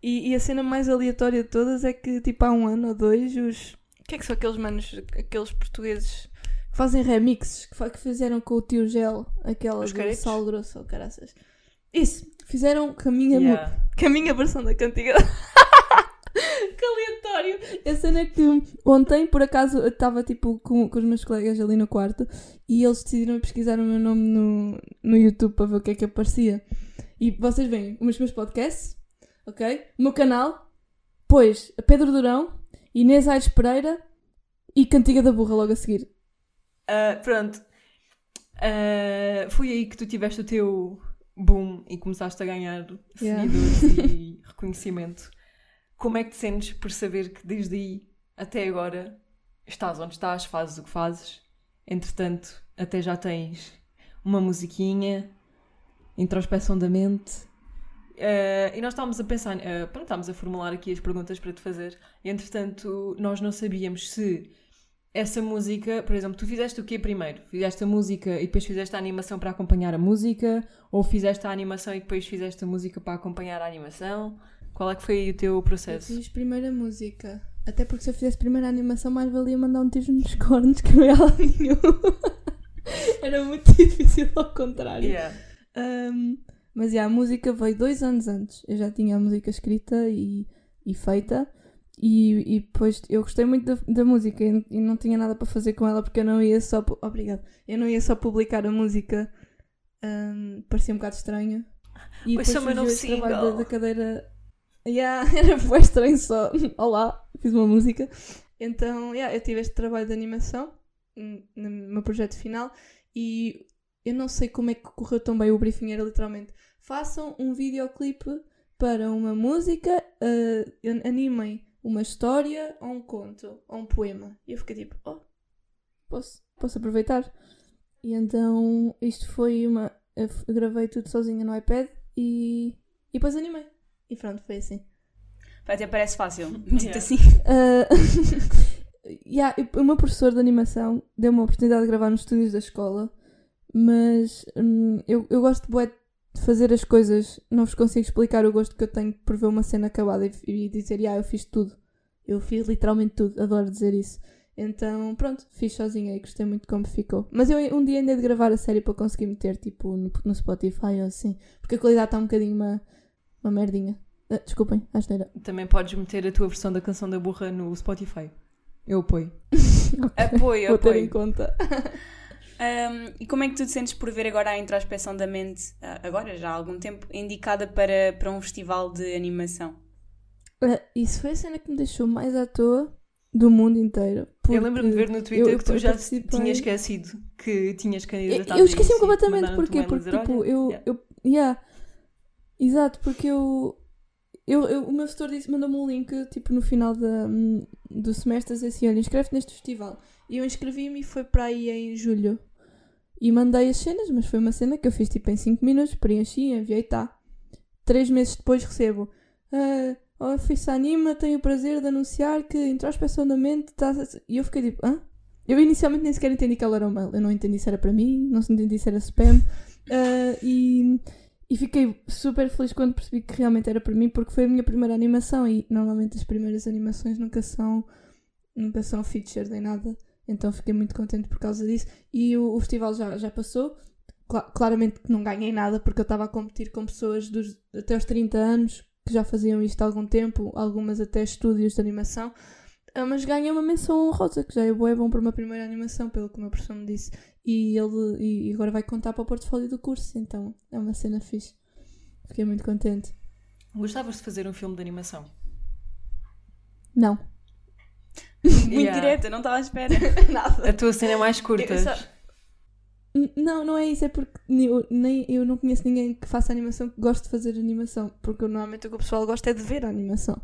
E, e a cena mais aleatória de todas é que, tipo, há um ano ou dois, os. O que é que são aqueles manos, aqueles portugueses que fazem remixes, que, fa- que fizeram com o tio Gel, aquela Os do sal grosso ou caraças. Isso, fizeram a mu- Yeah. a minha versão da cantiga. que aleatório! A cena é que ontem, por acaso, estava tipo com, com os meus colegas ali no quarto e eles decidiram pesquisar o meu nome no, no YouTube para ver o que é que aparecia. E vocês veem os meus podcasts, ok? O meu canal, pois Pedro Durão, Inês Aires Pereira e Cantiga da Burra logo a seguir. Ah, pronto. Ah, foi aí que tu tiveste o teu boom e começaste a ganhar Yeah. seguidores e reconhecimento. Como é que te sentes por saber que desde aí até agora estás onde estás, fazes o que fazes? Entretanto, até já tens uma musiquinha, introspeção da mente. Ah, e nós estávamos a pensar, ah, pronto, estávamos a formular aqui as perguntas para te fazer. E entretanto, nós não sabíamos se essa música, por exemplo, tu fizeste o quê primeiro? Fizeste a música e depois fizeste a animação para acompanhar a música? Ou fizeste a animação e depois fizeste a música para acompanhar a animação? Qual é que foi o teu Eu processo? fiz primeiro a música. Até porque se eu fizesse primeiro a animação, mais valia mandar um tiro nos cornos que não ia lá nenhum. Era muito difícil ao contrário. Yeah. Um, mas yeah, a música veio dois anos antes. Eu já tinha a música escrita e e feita. E, e depois eu gostei muito da, da música e, e não tinha nada para fazer com ela porque eu não ia só. Obrigada. Eu não ia só publicar a música. hum, parecia um bocado estranho. E Esse depois surgiu esse trabalho da, da cadeira. Yeah, era bem estranho só. Olá, fiz uma música. Então, yeah, eu tive este trabalho de animação hum, no meu projeto final e eu não sei como é que correu tão bem. O briefing era literalmente: façam um videoclipe para uma música, eh, animem uma história ou um conto ou um poema. E eu fiquei tipo: oh, posso, posso aproveitar. E então isto foi uma. Eu gravei tudo sozinha no iPad e, e depois animei. E pronto, foi assim. Até parece fácil, dito Yeah. assim. Uh, yeah, o meu professor de animação deu-me a oportunidade de gravar nos estúdios da escola, mas hum, eu, eu gosto bué de fazer as coisas, não vos consigo explicar o gosto que eu tenho por ver uma cena acabada e, e dizer, yeah, eu fiz tudo. Eu fiz literalmente tudo, adoro dizer isso. Então, pronto, fiz sozinha e gostei muito de como ficou. Mas eu um dia ainda de gravar a série para conseguir meter, tipo, no, no Spotify ou assim, porque a qualidade está um bocadinho uma, uma merdinha. Ah, desculpem, asneira. Também podes meter a tua versão da canção da burra no Spotify. Eu apoio. Apoio, Vou ter em apoio. conta. Um, e como é que tu te sentes por ver agora a introspeção da mente, ah, agora já há algum tempo, indicada para, para um festival de animação? Ah, Isso foi a cena que me deixou mais à toa do mundo inteiro. Eu lembro-me de ver no Twitter eu- eu que tu já participei- tinhas esquecido que tinhas Eu, candidatado. eu a esqueci-me completamente porquê, porque dizer, tipo, "Olha, eu, yeah." eu. Yeah. Exato, porque eu. Eu, eu- o meu setor disse, mandou-me um link tipo no final da, hum, do semestre a dizer assim: olha, inscreve-te neste festival. E eu inscrevi-me e foi para aí em julho. E mandei as cenas, mas foi uma cena que eu fiz tipo em 5 minutos, preenchi, enviei, tá. Três meses depois recebo. Ah, oh, fiz anima, tenho o prazer de anunciar que introspeção da mente está. E eu fiquei tipo, hã? Eu inicialmente nem sequer entendi que ela era um mail. Eu não entendi se era para mim, não entendi se era spam. Ah, e, e fiquei super feliz quando percebi que realmente era para mim, porque foi a minha primeira animação e normalmente as primeiras animações nunca são, nunca são featured nem nada. Então fiquei muito contente por causa disso. E o, o festival já, já passou. Cla- claramente que não ganhei nada porque eu estava a competir com pessoas dos, até os 30 anos que já faziam isto há algum tempo, algumas até estúdios de animação. Ah, mas ganhei uma menção honrosa, que já é bom para uma primeira animação, pelo que o meu professor me disse. E ele e agora vai contar para o portfólio do curso, então é uma cena fixe. Fiquei muito contente. Gostavas de fazer um filme de animação? Não. Muito Yeah. direta, não estava à espera. A tua cena é mais curta. Só- Não, não é isso, é porque nem eu, nem eu não conheço ninguém que faça animação que goste de fazer animação. Porque normalmente o que o pessoal gosta é de ver a animação.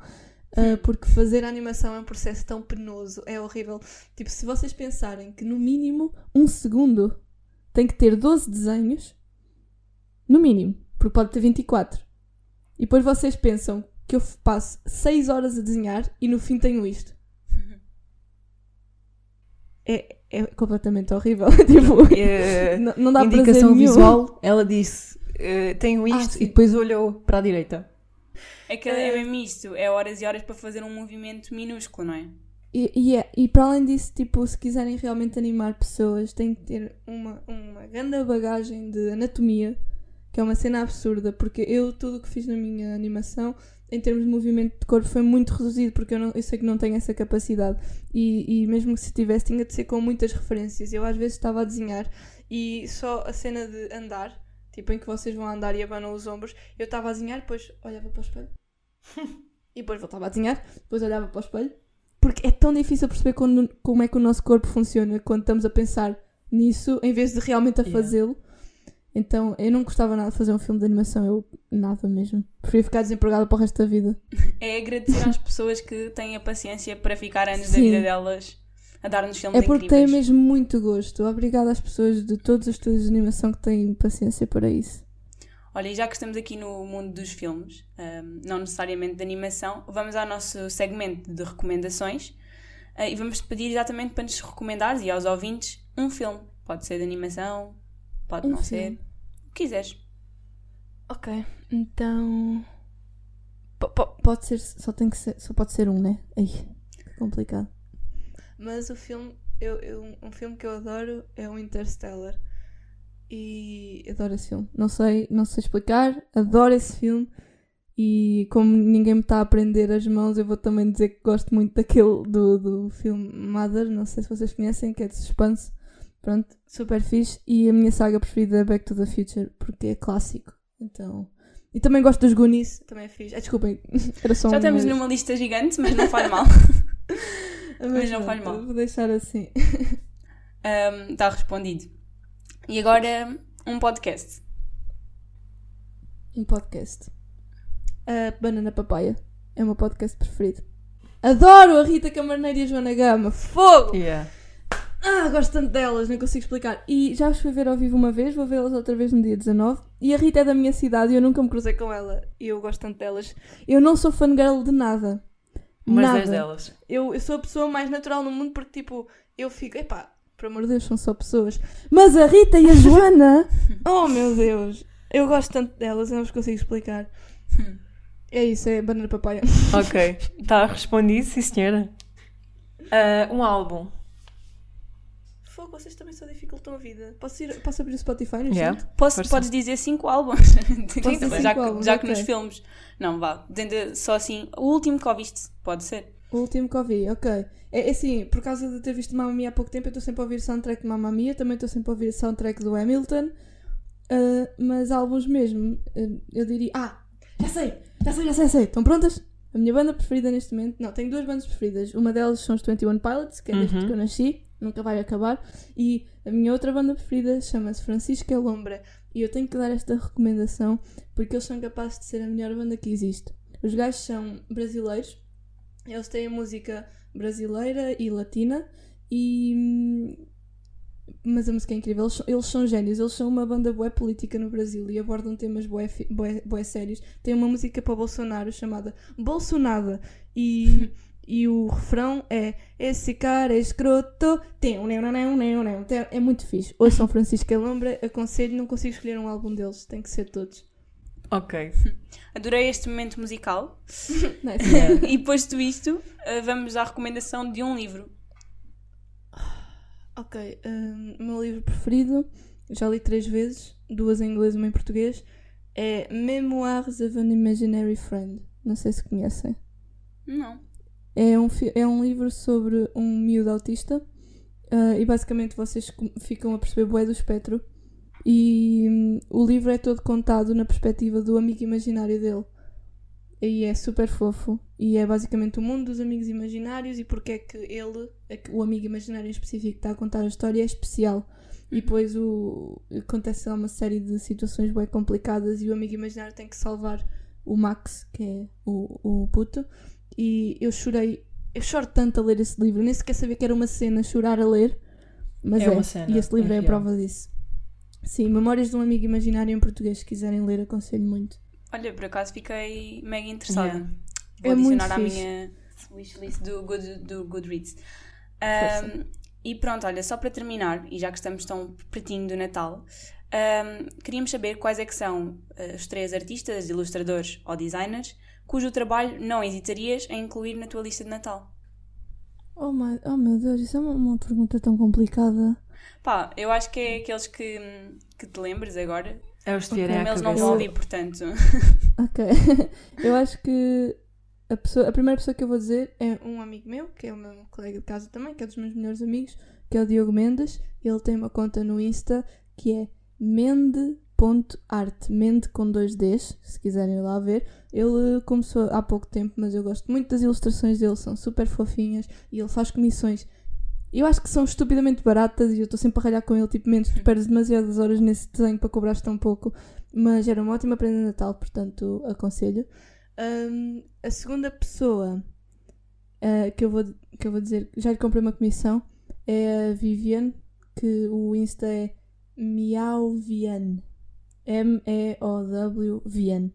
Ah, porque fazer a animação é um processo tão penoso, é horrível. Tipo, se vocês pensarem que no mínimo um segundo tem que ter 12 desenhos, no mínimo, porque pode ter 24. E depois vocês pensam que eu passo 6 horas a desenhar e no fim tenho isto. É, é completamente horrível. tipo, Eh, não, não dá indicação nenhum. visual, ela disse: eh, Tenho Ah, isto, sim. e depois olhou para a direita. É que é mesmo isto, é horas e horas para fazer um movimento minúsculo, não é? E, e, é- e para além disso, tipo, se quiserem realmente animar pessoas, têm que ter uma, uma grande bagagem de anatomia, que é uma cena absurda, porque eu, tudo o que fiz na minha animação, em termos de movimento de corpo, foi muito reduzido, porque eu, não, eu sei que não tenho essa capacidade. E, e mesmo que se tivesse, tinha de ser com muitas referências. Eu às vezes estava a desenhar e só a cena de andar, tipo, em que vocês vão andar e abanam os ombros, eu estava a desenhar, depois olhava para o espelho. e depois voltava a desenhar, depois olhava para o espelho. Porque é tão difícil perceber quando- como é que o nosso corpo funciona quando estamos a pensar nisso em vez de realmente a Yeah. Então eu não gostava nada de fazer um filme de animação, eu nada mesmo. Preferia ficar desempregada para o resto da vida. É agradecer às pessoas que têm a paciência para ficar anos da Sim. vida delas a dar-nos filmes É porque incríveis. tenho mesmo muito gosto. Obrigada às pessoas de todos os estúdios de animação que têm paciência para isso. Olha, e já que estamos aqui no mundo dos filmes, ahm, não necessariamente de animação, vamos ao nosso segmento de recomendações ah, e vamos pedir exatamente para nos recomendares e aos ouvintes um filme. Pode ser de animação, pode Um não filme. ser. O que quiseres. Ok, então. Po- po- pode ser, só tem que ser, só pode ser um, né? Ai, que complicado. Mas o filme, eu, eu- um filme que eu adoro é o Interstellar. E adoro esse filme. Não sei, não sei explicar, adoro esse filme. E como ninguém me está a aprender as mãos, eu vou também dizer que gosto muito daquele do, do filme Mother, não sei se vocês conhecem, que é de suspense. Pronto, super fixe. E a minha saga preferida é Back to the Future, porque é clássico. Então. E também gosto dos Goonies, também é fixe. Ah, desculpem, era só Já um estamos numa lista gigante, mas não faz mal. mas não faz pronto, mal. Vou deixar assim. Está respondido. E agora, um podcast. Um podcast. A Banana Papaya é o meu podcast preferido. Adoro a Rita Camarneiro e a Joana Gama. Fogo! Yeah. Ah, gosto tanto delas, nem consigo explicar. E já os fui ver ao vivo uma vez, vou vê-las outra vez no dia 19. E a Rita é da minha cidade e eu nunca me cruzei com ela. E eu gosto tanto delas. Eu não sou fangirl de nada. Mas nada. 10 delas. Eu, eu sou a pessoa mais natural no mundo porque, tipo, eu fico, epá, por amor de Deus, são só pessoas. Mas a Rita e a Joana, oh meu Deus, eu gosto tanto delas, eu não vos consigo explicar. É isso, é banana papaya. Ok. Está respondido, sim senhora. Ah, um álbum. Fogo, vocês também só dificultam a vida. Posso, ir, posso abrir o Spotify no Yeah. Posso, Força. podes dizer cinco álbuns. dizer já cinco que, álbuns, já que nos filmes. Não, vá. Dizendo só assim, o último que ouviste. Pode ser. O último que ouvi, ok. É, é assim, por causa de ter visto Mamma Mia há pouco tempo, eu estou sempre a ouvir soundtrack de Mamma Mia, também estou sempre a ouvir soundtrack do Hamilton, ah, mas álbuns mesmo, ah, eu diria. Ah, já sei, já sei, já sei, já sei. Estão prontas? A minha banda preferida neste momento. Não, tenho duas bandas preferidas. Uma delas são os 21 Pilots, que é desde Uhum. que eu nasci, nunca vai acabar. E a minha outra banda preferida chama-se Francisca Lombra. E eu tenho que dar esta recomendação porque eles são capazes de ser a melhor banda que existe. Os gajos são brasileiros, eles têm música brasileira e latina e. hum, Mas a música é incrível, eles, são- eles são génios, eles são uma banda bué política no Brasil e abordam temas bué, fi- bué, bué sérios. Tem uma música para Bolsonaro chamada Bolsonada e, e o refrão é Esse cara é escroto, tem um neu, neu, neu. Tem- é muito fixe. Hoje São Francisco e Lombra, aconselho, não consigo escolher um álbum deles, tem que ser todos. Ok. Adorei este momento musical. Nice. e posto isto, eh, vamos à recomendação de um livro. Ok, o meu livro preferido, já li três vezes, duas em inglês e uma em português, é Memoirs of an Imaginary Friend. Não sei se conhecem. Não. É um, é um livro sobre um miúdo autista ah, e basicamente vocês ficam a perceber bué do espectro e hum, o livro é todo contado na perspectiva do amigo imaginário dele. E é super fofo. E é basicamente o mundo dos amigos imaginários e porque é que ele, é o amigo imaginário em específico que está a contar a história é especial. E depois o, acontece lá uma série de situações bem complicadas e o amigo imaginário tem que salvar o Max, que é o, o puto. E eu chorei, eu choro tanto a ler esse livro, nem sequer sabia que era uma cena chorar a ler, mas É é. uma cena, e esse livro é é, a prova disso. Sim, Memórias de um Amigo Imaginário em português, se quiserem ler, aconselho muito. Olha, por acaso fiquei mega interessada. Yeah. Vou É muito adicionar à minha wishlist do, Good, do Goodreads. Um, e pronto, olha, só para terminar, e já que estamos tão pertinho do Natal, um, queríamos saber quais é que são uh, os três artistas, ilustradores ou designers cujo trabalho não hesitarias em incluir na tua lista de Natal. Oh, my, oh meu Deus, isso é uma, uma pergunta tão complicada. Pá, eu acho que é aqueles que, que te lembres agora, É os como eles não vão ouvir, portanto. Ok. eu acho que a, pessoa, a primeira pessoa que eu vou dizer é um amigo meu, que é o meu colega de casa também, que é dos meus melhores amigos, que é o Diogo Mendes. Ele tem uma conta no Insta que é mende.art, mende com dois Ds, se quiserem ir lá ver. Ele começou há pouco tempo, mas eu gosto muito das ilustrações dele, são super fofinhas e ele faz comissões. Eu acho que são estupidamente baratas e eu estou sempre a ralhar com ele, tipo, menos tu perdes demasiadas horas nesse desenho para cobrares tão pouco. Mas era uma ótima prenda de Natal, portanto aconselho. Hum, a segunda pessoa ah, que, eu vou, que eu vou dizer, já lhe comprei uma comissão, é a Vivian, que o Insta é Miauvian. M-E-O-W-Vian.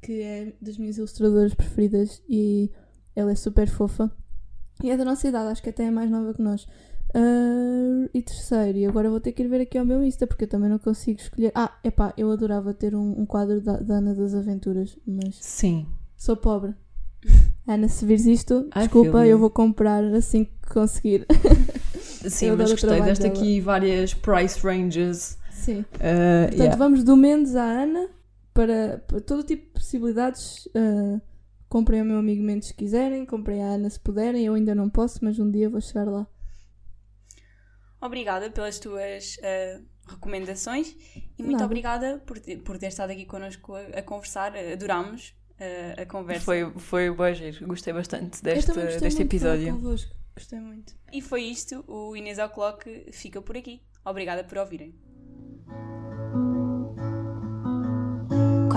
Que é das minhas ilustradoras preferidas e ela é super fofa. E é da nossa idade, acho que até é mais nova que nós. Ah, e terceiro, e agora vou ter que ir ver aqui ao meu Insta porque eu também não consigo escolher. Ah, epá, eu adorava ter um, um quadro da, da Ana das Aventuras, mas Sim. sou pobre. Ana, se vires isto, I desculpa, you. eu vou comprar assim que conseguir. Sim, Eu mas gostei deste dela. aqui várias price ranges. Sim. Uh, Portanto, yeah. vamos do Mendes à Ana para, para todo tipo de possibilidades. Uh, comprem ao meu amigo Mendes se quiserem, comprem à Ana se puderem. Eu ainda não posso, mas um dia vou chegar lá. Obrigada pelas tuas uh, recomendações e muito Nada. obrigada por, por ter estado aqui connosco a, a conversar. Adorámos uh, a conversa. Foi, foi o giro. Gostei bastante deste, gostei deste episódio. convosco. Gostei muito. E foi isto. O Inês O'Clock fica por aqui. Obrigada por ouvirem.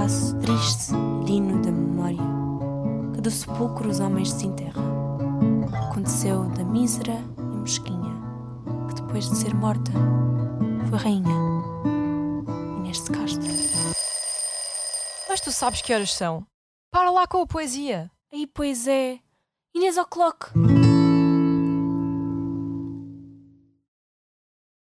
O caso triste e digno da memória que do sepulcro os homens desenterram. Aconteceu da mísera e mesquinha que depois de ser morta foi rainha. Inês de Castro. Mas tu sabes que horas são. Para lá com a poesia. Aí pois é, Inês O'Clock.